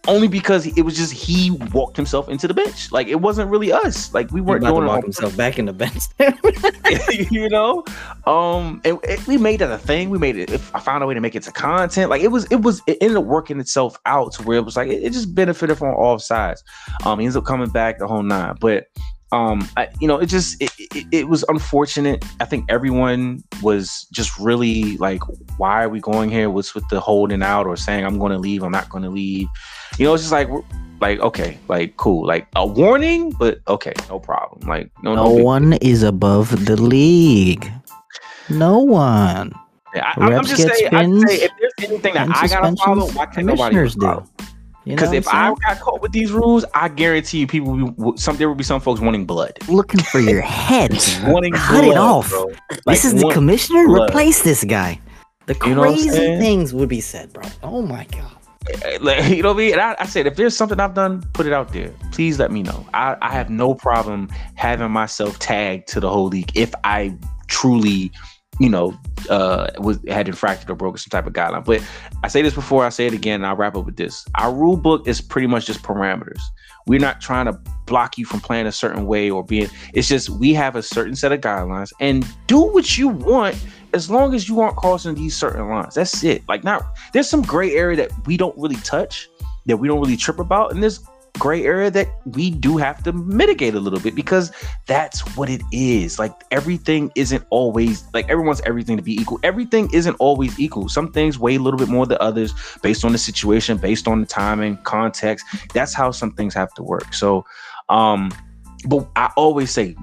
only because it was just he walked himself into the bench. Like, it wasn't really us. Like, we weren't going to walk himself back in the bench. you know, um, and it, we made that a thing. We made it. If I found a way to make it to content, like it was, it was, it ended up working itself out to where it was like it, it just benefited from all sides. Um, he ends up coming back the whole nine, but um I, you know it just it, it, it, was unfortunate. I think everyone was just really like why are we going here? What's with the holding out or saying i'm going to leave i'm not going to leave? You know it's just like like okay like cool. Like a warning but okay no problem. Like no no, no one is above the league. No one. Yeah, I, am just saying, I say if there's anything that I gotta follow, why can't nobody follow? do? Because if I got caught with these rules, I guarantee you, people will be, some there will be some folks wanting blood, looking for your head, wanting cut blood, it off. Like, this is the commissioner. Blood. Replace this guy. The crazy you know things would be said, bro. Oh my god. Eh, eh, you know what I mean? And I, I, said, if there's something I've done, put it out there. Please let me know. I, I have no problem having myself tagged to the whole league if I truly you know, uh, was had infracted or broken some type of guideline. But I say this before, I say it again, and I'll wrap up with this. Our rule book is pretty much just parameters. We're not trying to block you from playing a certain way or being. It's just we have a certain set of guidelines, and do what you want as long as you aren't crossing these certain lines. That's it. Like, not there's some gray area that we don't really touch, that we don't really trip about, and there's gray area that we do have to mitigate a little bit because that's what it is. Like everything isn't always like everyone's everything to be equal. Everything isn't always equal. Some things weigh a little bit more than others based on the situation, based on the timing, context. That's how some things have to work. So um but I always say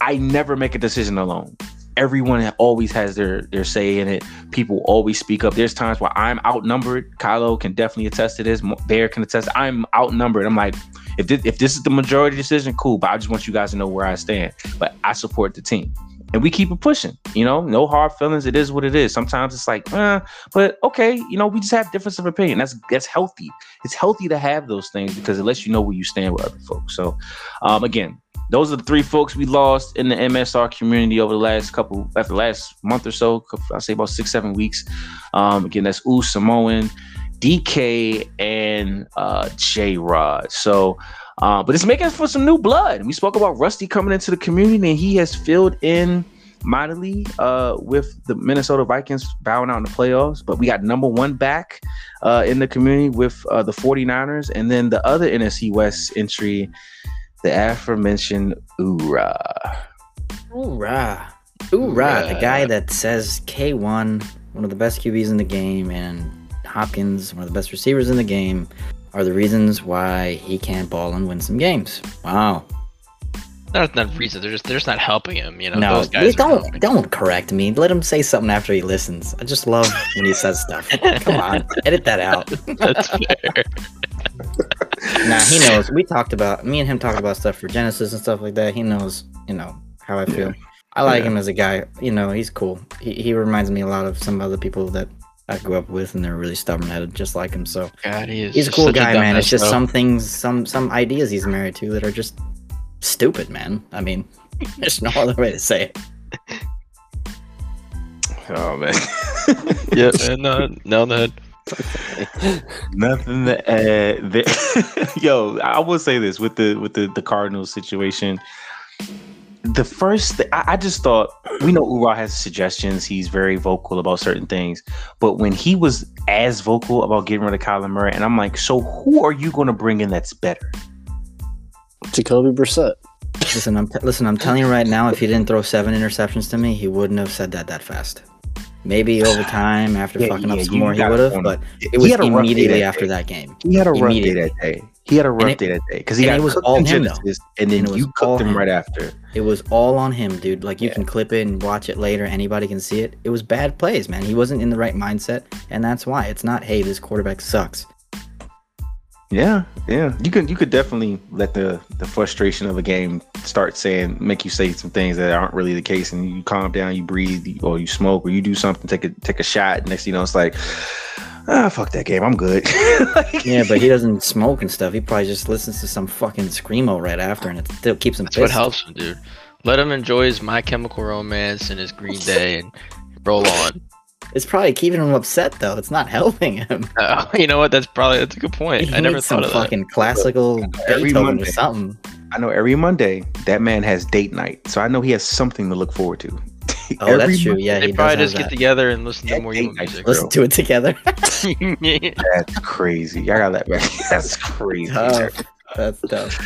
I never make a decision alone everyone always has their their say in it. People always speak up. There's times where I'm outnumbered. Kylo can definitely attest to this. Bear can attest. I'm outnumbered. I'm like, if this, if this is the majority decision, cool. But I just want you guys to know where I stand. But I support the team. And we keep it pushing, you know, no hard feelings. It is what it is. Sometimes it's like, eh, but okay, you know, we just have difference of opinion. That's that's healthy. It's healthy to have those things because it lets you know where you stand with other folks. So, um, again, those are the three folks we lost in the MSR community over the last couple, after the last month or so. I say about six, seven weeks. Um, again, that's U Samoan, DK, and uh, J Rod. So, uh, but it's making for some new blood. We spoke about Rusty coming into the community, and he has filled in mightily uh, with the Minnesota Vikings bowing out in the playoffs. But we got number one back uh, in the community with uh, the 49ers, and then the other NFC West entry the aforementioned Ura. Ura. Ura, the guy that says K1, one of the best QBs in the game, and Hopkins, one of the best receivers in the game, are the reasons why he can't ball and win some games. Wow. Not not reason. They're just they're just not helping him. You know. no, those guys don't don't correct me. Let him say something after he listens. I just love when he says stuff. Come on, edit that out. That's fair. Nah, he knows. We talked about me and him talked about stuff for Genesis and stuff like that. He knows, you know, how I feel. I like Yeah. him as a guy. You know, he's cool. He he reminds me a lot of some other people that I grew up with, and they're really stubborn headed, just like him. So God, he is. he's a cool such guy, man. It's just though. some things, some some ideas he's married to that are just stupid, man. I mean, there's no other way to say it. Oh man. Yeah, man, no, no, on the head. Nothing to add. There. Yo, I will say this with the with the the Cardinals situation. The first, th- I, I just thought we know Ura has suggestions. He's very vocal about certain things, but when he was as vocal about getting rid of Kyler Murray, and I'm like, so who are you going to bring in that's better? Jacoby Brissett. Listen, I'm listen. I'm telling you right now, if he didn't throw seven interceptions to me, he wouldn't have said that that fast. Maybe over time, after Yeah, fucking yeah, up some more, he would have. But it was had a rough day immediately after day. that game. He had a rough day that day. He had a rough it- day that day because he got it was all him, though. Genesis, and then And you all cooked him him. right after. It was all on him, dude. Like you Yeah. can clip it and watch it later. Anybody can see it. It was bad plays, man. He wasn't in the right mindset, and that's why. It's not, hey, this quarterback sucks. Yeah, yeah. You can you could definitely let the the frustration of a game start saying make you say some things that aren't really the case, and you calm down, you breathe, or you smoke, or you do something, take a take a shot. Next, you know, it's like, ah, fuck that game, I'm good. Like- Yeah, but he doesn't smoke and stuff. He probably just listens to some fucking screamo right after, and it still keeps him That's what helps him, dude. Let him enjoy his My Chemical Romance and his Green Day and roll on. It's probably keeping him upset though. It's not helping him. Uh, you know what? That's probably that's a good point. He I never needs some thought of that. fucking classical Every Beethoven Monday. or something. I know every Monday that man has date night, so I know he has something to look forward to. Oh, Every that's true. Monday, Yeah, They he probably just have get that. together and listen to Yeah, more date emo night, music. bro. Listen to it together. That's crazy. I got that back. That's crazy. tough. That's tough.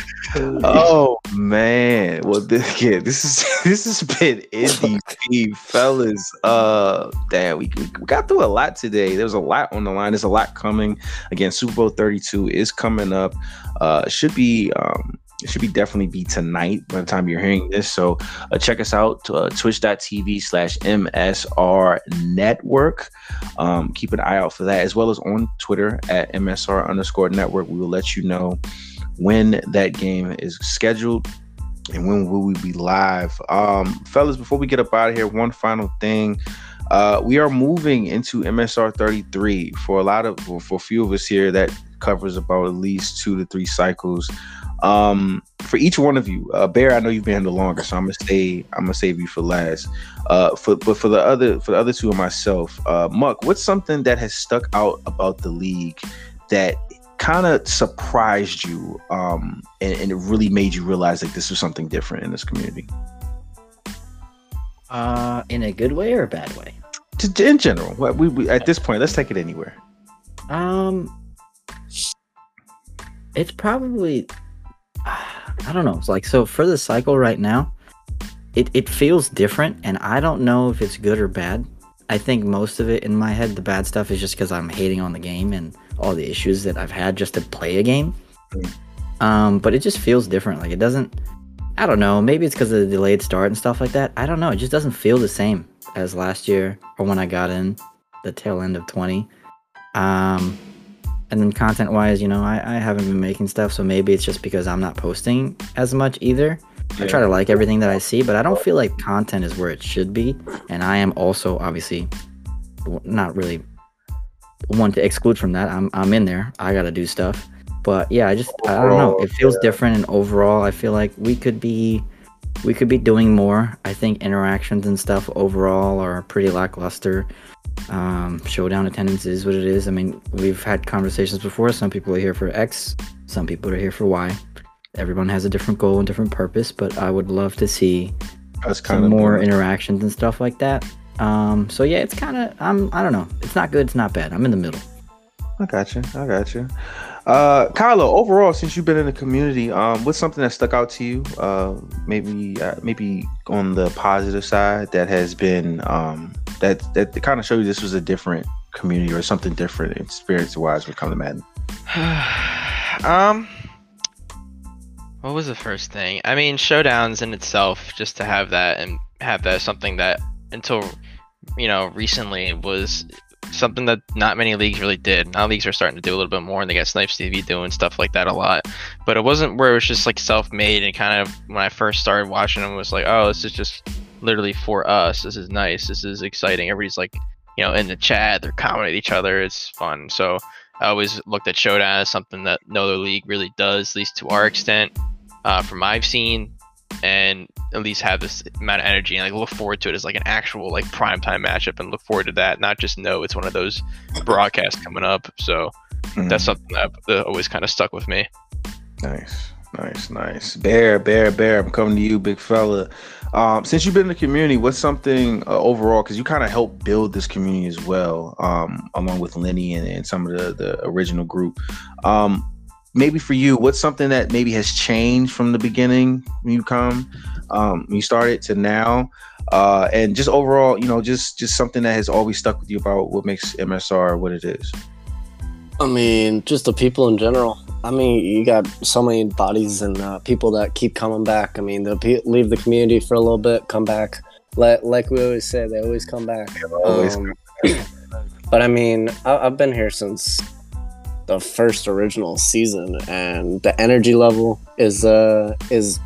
Oh man. Well this, yeah, this is this has been NDP fellas. Uh damn, we, we got through a lot today. There's a lot on the line. There's a lot coming. Again, Super Bowl 32 is coming up. Uh should be um it should be definitely be tonight by the time you're hearing this. So uh, check us out uh, twitch.tv slash MSR network. Um, keep an eye out for that as well as on Twitter at MSR underscore network. We will let you know when that game is scheduled and when will we be live. Um fellas before we get up out of here one final thing. Uh we are moving into msr 33 for a lot of for, a few of us here that covers about at least two to three cycles. Um for each one of you uh bear i know you've been the longer so i'm gonna stay i'm gonna save you for last. Uh for but for the other for the other two of myself uh muck what's something that has stuck out about the league that kind of surprised you um and, and it really made you realize like this was something different in this community Uh, in a good way or a bad way? In general what we, we at this point let's take it anywhere Um, it's probably I don't know. It's like so for the cycle right now, it it feels different, and I don't know if it's good or bad. I think most of it in my head, the bad stuff is just because I'm hating on the game and all the issues that I've had just to play a game. Um, but it just feels different. Like it doesn't. I don't know. Maybe it's because of the delayed start and stuff like that. I don't know. It just doesn't feel the same as last year or when I got in the tail end of 20. Um, and then content wise, you know, I, I haven't been making stuff, so maybe it's just because I'm not posting as much either. I try to like everything that I see, but I don't feel like content is where it should be. And I am also obviously not really one to exclude from that. I'm I'm in there. I gotta do stuff. But yeah, I just I don't know. It feels different, and overall, I feel like we could be we could be doing more. I think interactions and stuff overall are pretty lackluster. Um, showdown attendance is what it is. I mean, we've had conversations before. Some people are here for X, some people are here for Y. Everyone has a different goal and different purpose, but I would love to see that's kind some of more interactions and stuff like that. Um, so yeah, it's kind of I'm I don't know. It's not good. It's not bad. I'm in the middle. I got you. I got you. Uh, Kylo, overall, since you've been in the community, um, what's something that stuck out to you? Uh, maybe, uh, maybe on the positive side that has been um, that that kind of showed you this was a different community or something different experience wise when it comes to Madden. um. What was the first thing? I mean, showdowns in itself, just to have that and have that something that until you know recently was something that not many leagues really did. Now leagues are starting to do a little bit more, and they got Snipes TV doing stuff like that a lot. But it wasn't where it was just like self-made and kind of when I first started watching them was like, oh, this is just literally for us. This is nice. This is exciting. Everybody's like, you know, in the chat, they're commenting at each other. It's fun. So I always looked at Showdown as something that no other league really does, at least to our extent, uh, from I've seen, and at least have this amount of energy and like look forward to it as like an actual like prime time matchup and look forward to that, not just know it's one of those broadcasts coming up. So mm-hmm. that's something that, that always kind of stuck with me. Nice. Nice, nice. Bear, bear, bear. I'm coming to you, big fella. Um, since you've been in the community, what's something uh, overall? Because you kind of helped build this community as well, um, along with Lenny and, and, some of the, the original group. Um, maybe for you, what's something that maybe has changed from the beginning when you come, um, when you started to now, uh, and just overall, you know, just just something that has always stuck with you about what makes MSR what it is. I mean, just the people in general. I mean, you got so many bodies and uh, people that keep coming back. I mean, they'll be, leave the community for a little bit, come back. Like, like we always say, they always come back. Always um, but I mean, I, I've been here since the first original season, and the energy level is uh is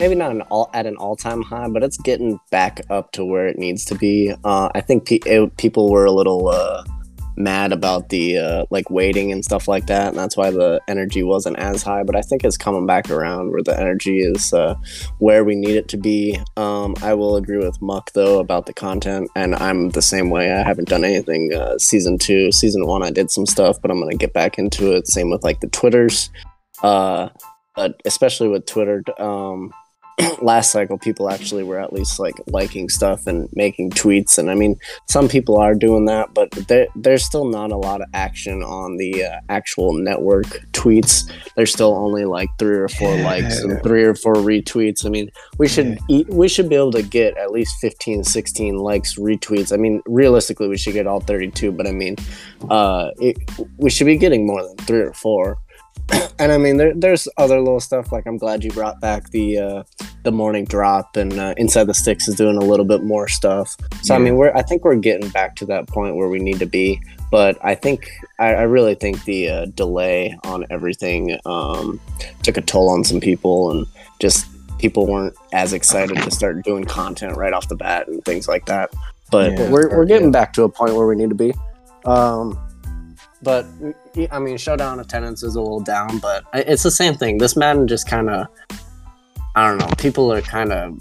maybe not an all at an all time high, but it's getting back up to where it needs to be. Uh, I think pe- it, people were a little. Uh, mad about the uh, like waiting and stuff like that, and that's why the energy wasn't as high. But I think it's coming back around where the energy is uh, where we need it to be. Um, I will agree with Muck though about the content, and I'm the same way. I haven't done anything uh, season two, season one. I did some stuff, but I'm gonna get back into it. Same with like the twitters, uh, but especially with Twitter. Um, last cycle people actually were at least like liking stuff and making tweets and i mean some people are doing that but there, there's still not a lot of action on the uh, actual network tweets there's still only like three or four yeah. likes and three or four retweets i mean we should yeah. eat, we should be able to get at least 15 16 likes retweets i mean realistically we should get all 32 but i mean uh it, we should be getting more than three or four and I mean, there, there's other little stuff like I'm glad you brought back the uh, the morning drop, and uh, Inside the Sticks is doing a little bit more stuff. So yeah. I mean, we're I think we're getting back to that point where we need to be. But I think I, I really think the uh, delay on everything um, took a toll on some people, and just people weren't as excited to start doing content right off the bat and things like that. But yeah, we're we're getting yeah. back to a point where we need to be. Um, but I mean, showdown attendance is a little down, but it's the same thing. This Madden just kind of, I don't know. People are kind of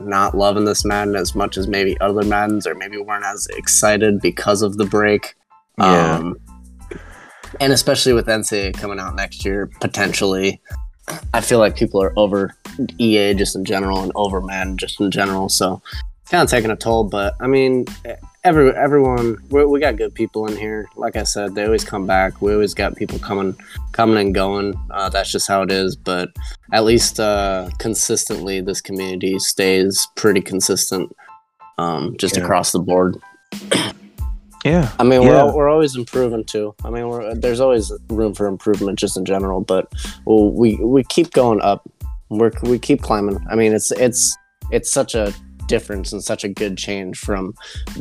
not loving this Madden as much as maybe other Maddens, or maybe weren't as excited because of the break. Yeah. Um, and especially with NCAA coming out next year, potentially, I feel like people are over EA just in general and over Madden just in general. So kind of taking a toll. But I mean, every everyone we got good people in here. Like i said they always come back. We always got people coming coming and going. Uh, that's just how it is. But at least uh, consistently this community stays pretty consistent um, just yeah. across the board. Yeah. I mean we're, we're always improving too. I mean there's always room for improvement just in general. But we we keep going up. We're, we keep climbing. I mean it's it's it's such a difference and such a good change from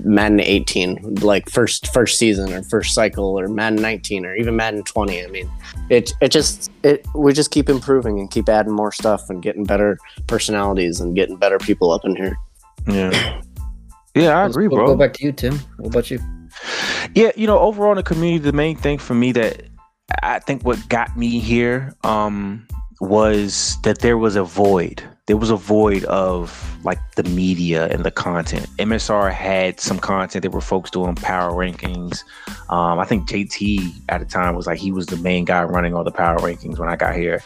Madden 18, like first first season or first cycle, or Madden 19 or even Madden 20. I mean, it it just it we just keep improving and keep adding more stuff and getting better personalities and getting better people up in here. Yeah, yeah, I agree, we'll bro. Go back to you, Tim. What about you? Yeah, you know, overall in the community, the main thing for me that I think what got me here um, was that there was a void there was a void of like the media and the content. MSR had some content. There were folks doing power rankings. Um, I think JT at the time was like he was the main guy running all the power rankings when I got here.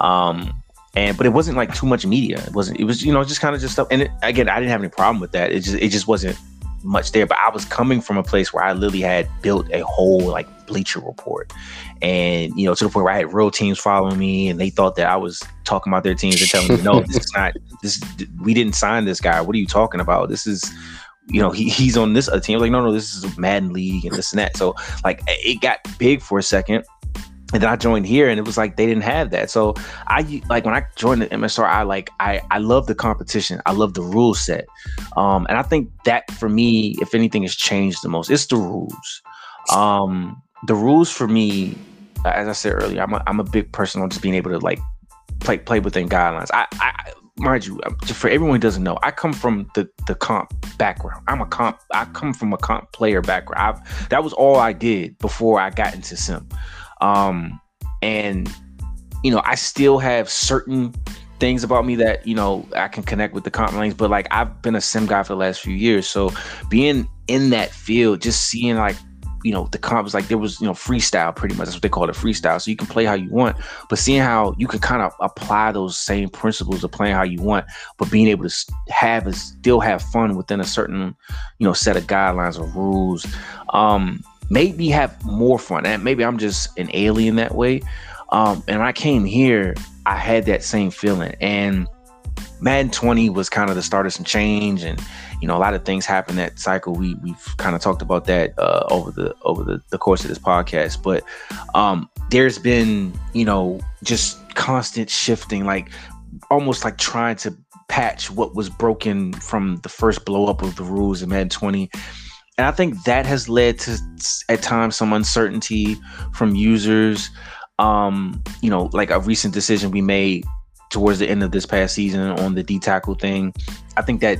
Um, and but it wasn't like too much media. It wasn't. It was you know just kind of just stuff. And it, again, I didn't have any problem with that. It just it just wasn't much there. But I was coming from a place where I literally had built a whole like Bleacher Report, and you know to the point where I had real teams following me, and they thought that I was talking about their teams and telling me, no, this is not this. We didn't sign this guy. What are you talking about? This is you know, he, he's on this team. Like, no, no, this is Madden league and this and that. So, like, it got big for a second. And then I joined here, and it was like they didn't have that. So I like when I joined the MSR, I like I I love the competition. I love the rule set, um, and I think that for me, if anything has changed the most, it's the rules. Um, the rules for me, as I said earlier, I'm a, I'm a big person on just being able to like play play within guidelines. I, I mind you, for everyone who doesn't know, I come from the the comp background. I'm a comp. I come from a comp player background. I've, that was all I did before I got into sim. Um, and you know, I still have certain things about me that you know I can connect with the comp lanes, but like I've been a sim guy for the last few years, so being in that field, just seeing like you know the comps like there was you know freestyle pretty much. That's what they call it freestyle. So you can play how you want but seeing how you can kind of apply those same principles of playing how you want but being able to have is still have fun within a certain you know set of guidelines or rules. Um made me have more fun. And maybe I'm just an alien that way. Um, and when I came here, I had that same feeling. And Madden 20 was kind of the start of some change, and you know a lot of things happened that cycle. We we've kind of talked about that uh, over the over the, the course of this podcast. But um, there's been you know just constant shifting, like almost like trying to patch what was broken from the first blow up of the rules in Madden 20 and I think that has led to at times some uncertainty from users. Um, you know, like a recent decision we made towards the end of this past season on the D tackle thing. I think that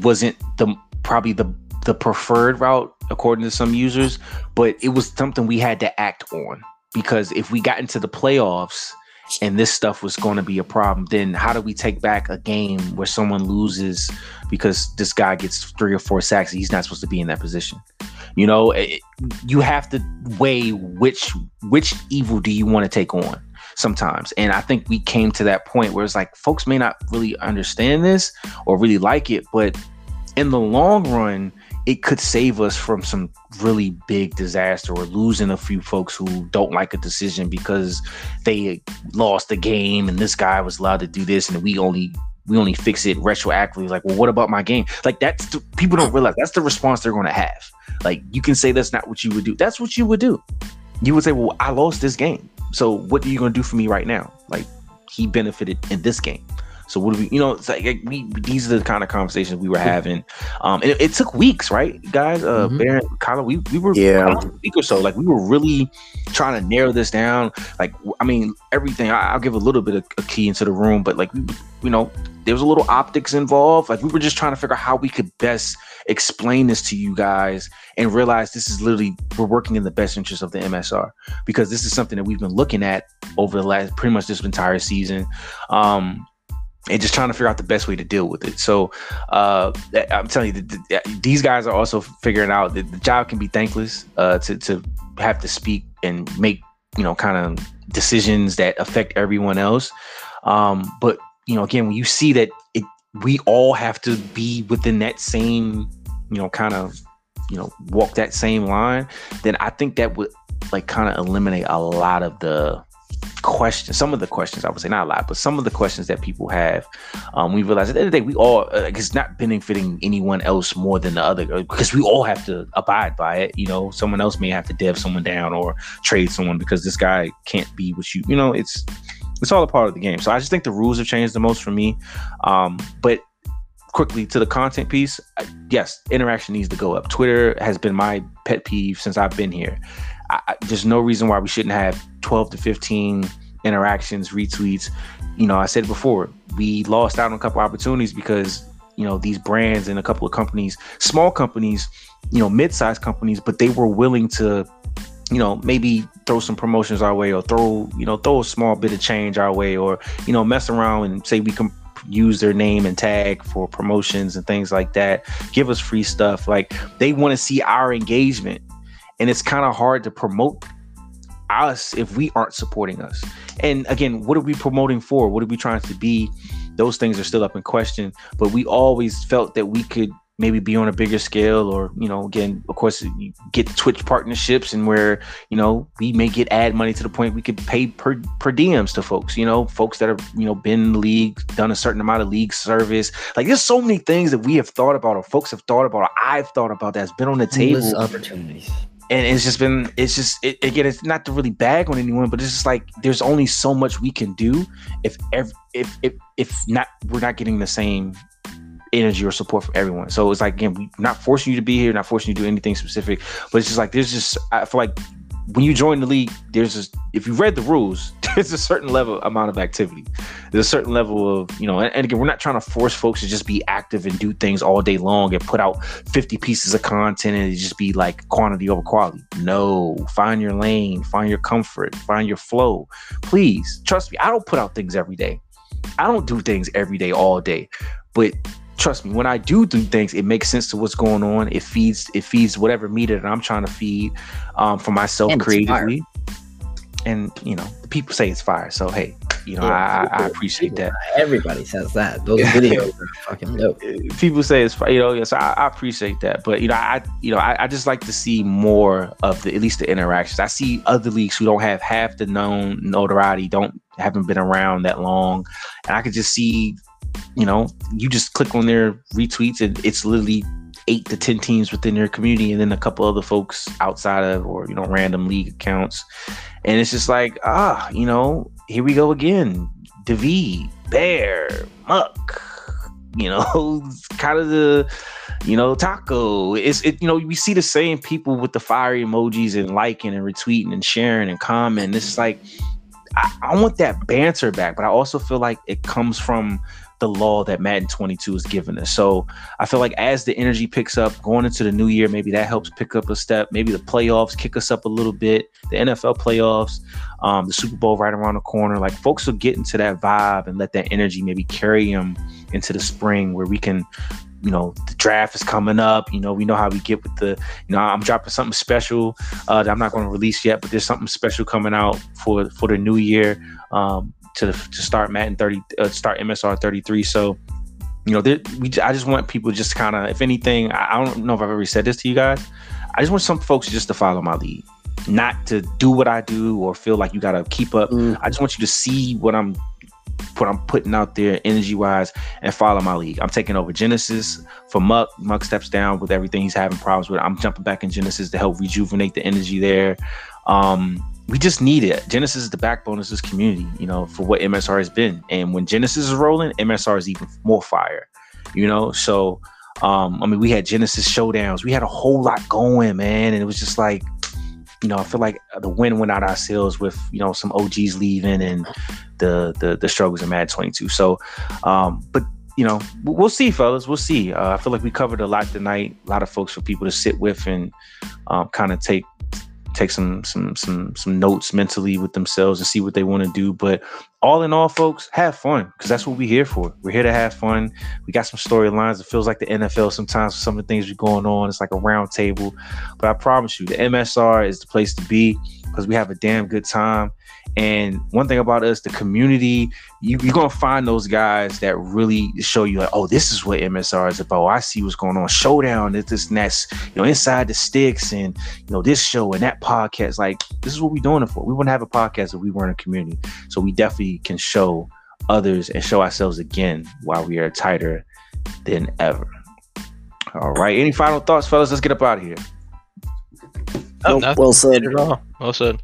wasn't the probably the the preferred route according to some users, but it was something we had to act on because if we got into the playoffs and this stuff was going to be a problem, then how do we take back a game where someone loses because this guy gets three or four sacks he's not supposed to be in that position? You know, it, you have to weigh which which evil do you want to take on sometimes. And I think we came to that point where it's like folks may not really understand this or really like it, but in the long run, it could save us from some really big disaster or losing a few folks who don't like a decision because they lost the game and this guy was allowed to do this and we only we only fix it retroactively. Like well what about my game? Like that's the, people don't realize that's the response they're going to have. Like you can say that's not what you would do. That's what you would do. You would say well i lost this game. So what are you going to do for me right now? Like he benefited in this game so what do we, you know, it's like we, these are the kind of conversations we were having. Um, and it, it took weeks, right, guys? Uh, mm-hmm. Baron, Kylo, we, we were yeah, a week or so. Like we were really trying to narrow this down. Like, I mean, everything. I, will give a little bit of a key into the room, but like we, you know, there was a little optics involved. Like we were just trying to figure out how we could best explain this to you guys and realize this is literally we're working in the best interest of the MSR because this is something that we've been looking at over the last pretty much this entire season. Um, and just trying to figure out the best way to deal with it. So uh, I'm telling you, the, the, these guys are also figuring out that the job can be thankless uh, to to have to speak and make you know kind of decisions that affect everyone else. Um, but you know, again, when you see that it, we all have to be within that same you know kind of you know walk that same line, then I think that would like kind of eliminate a lot of the questions, some of the questions, I would say not a lot, but some of the questions that people have, um, we realize at the end of the day, we all, uh, it's not benefiting anyone else more than the other because we all have to abide by it. You know, someone else may have to dev someone down or trade someone because this guy can't be what you, you know, it's, it's all a part of the game. So I just think the rules have changed the most for me. Um, but quickly to the content piece, yes, interaction needs to go up. Twitter has been my pet peeve since I've been here. I, there's no reason why we shouldn't have 12 to 15 interactions, retweets. You know, I said before, we lost out on a couple opportunities because you know these brands and a couple of companies, small companies, you know, mid-sized companies, but they were willing to, you know, maybe throw some promotions our way or throw, you know, throw a small bit of change our way or you know, mess around and say we can use their name and tag for promotions and things like that. Give us free stuff. Like they want to see our engagement and it's kind of hard to promote us if we aren't supporting us. And again, what are we promoting for? What are we trying to be? Those things are still up in question, but we always felt that we could maybe be on a bigger scale or you know again of course you get twitch partnerships and where you know we may get ad money to the point we could pay per, per dms to folks you know folks that have you know been in the league done a certain amount of league service like there's so many things that we have thought about or folks have thought about or i've thought about that's been on the table opportunities and it's just been it's just it, again it's not to really bag on anyone but it's just like there's only so much we can do if ev- if if if not we're not getting the same energy or support from everyone. So it's like again we're not forcing you to be here not forcing you to do anything specific but it's just like there's just i feel like when you join the league, there's just if you read the rules, there's a certain level amount of activity. There's a certain level of you know, and, and, again, we're not trying to force folks to just be active and do things all day long and put out 50 pieces of content and just be like quantity over quality. No, find your lane, find your comfort, find your flow. Please trust me. I don't put out things every day. I don't do things every day all day, but trust me, when I do do things, it makes sense to what's going on. It feeds it feeds whatever media that I'm trying to feed um, for myself and creatively. And you know, the people say it's fire. So hey, you know, yeah, I, I, appreciate people, that. Everybody says that. Those videos are fucking dope. People say it's you know, yes, I, I, appreciate that. But you know, I you know, I, I, just like to see more of the at least the interactions. I see other leagues who don't have half the known notoriety, don't haven't been around that long, and I could just see you know, you just click on their retweets and it's literally eight to ten teams within their community and then a couple other folks outside of or you know random league accounts and it's just like ah you know here we go again David, Bear, Muck, you know, kind of the, you know, taco. It's it, you know, we see the same people with the fiery emojis and liking and retweeting and sharing and commenting. It's like I, I want that banter back, but I also feel like it comes from the law that Madden 22 is giving us. So I feel like as the energy picks up going into the new year, maybe that helps pick up a step. Maybe the playoffs kick us up a little bit. The NFL playoffs, um, the Super Bowl right around the corner. Like folks will get into that vibe and let that energy maybe carry them into the spring where we can you know the draft is coming up you know we know how we get with the you know i'm dropping something special uh, that i'm not going to release yet but there's something special coming out for for the new year um, to to start Madden 30, uh, start MSR 33. So, you know, we I just want people just kind of, if anything, I, I don't know if I've ever said this to you guys. I just want some folks just to follow my lead, not to do what I do or feel like you got to keep up. Mm. I just want you to see what I'm what I'm putting out there energy wise and follow my league. I'm taking over Genesis for Muck. Muck steps down with everything he's having problems with. I'm jumping back in Genesis to help rejuvenate the energy there. Um, we just need it. Genesis is the backbone of this community, you know, for what MSR has been. And when Genesis is rolling, MSR is even more fire, you know. So, um, I mean, we had Genesis showdowns. We had a whole lot going, man, and it was just like, you know, I feel like the wind went out our sails with you know some OGs leaving and the the the struggles in Mad 22. So, um, but you know, we'll see, fellas. We'll see. Uh, I feel like we covered a lot tonight. A lot of folks for people to sit with and um, kind of take take some some some some notes mentally with themselves and see what they want to do. But all in all, folks, have fun because that's what we're here for. We're here to have fun. We got some storylines. It feels like the NFL sometimes some of the things are going on. It's like a round table. But I promise you, the MSR is the place to be because we have a damn good time. And one thing about us, the community, you, are gonna find those guys that really show you like, oh, this is what MSR is about. I see what's going on. Showdown, this, this and that's, you know, inside the sticks, and you know, this show and that podcast. Like, this is what we're doing it for. We wouldn't have a podcast if we weren't a community. So we definitely can show others and show ourselves again while we are tighter than ever. All right. Any final thoughts, fellas? Let's get up out of here. Oh, nope, well said. Well said.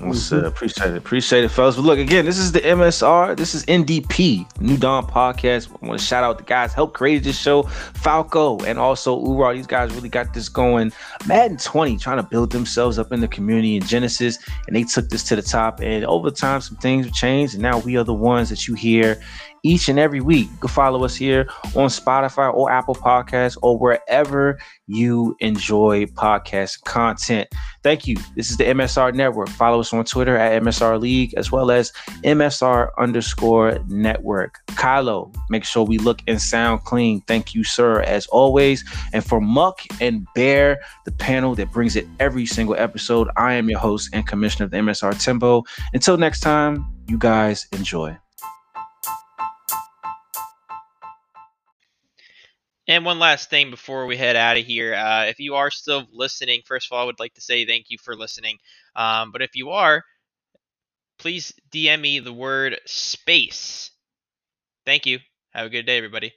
What's mm-hmm. Appreciate it. Appreciate it, fellas. But look, again, this is the MSR. This is NDP, New Dawn Podcast. I want to shout out the guys help create this show, Falco, and also Ura. These guys really got this going. Madden 20 trying to build themselves up in the community in Genesis, and they took this to the top. And over time, some things have changed, and now we are the ones that you hear each and every week. You can follow us here on Spotify or Apple Podcasts or wherever you enjoy podcast content. Thank you. This is the MSR Network. Follow us on Twitter at MSR League as well as MSR underscore network. Kylo, make sure we look and sound clean. Thank you, sir, as always. And for Muck and Bear, the panel that brings it every single episode, I am your host and commissioner of the MSR Tempo. Until next time, you guys enjoy. And one last thing before we head out of here. Uh, if you are still listening, first of all, I would like to say thank you for listening. Um, but if you are, please DM me the word space. Thank you. Have a good day, everybody.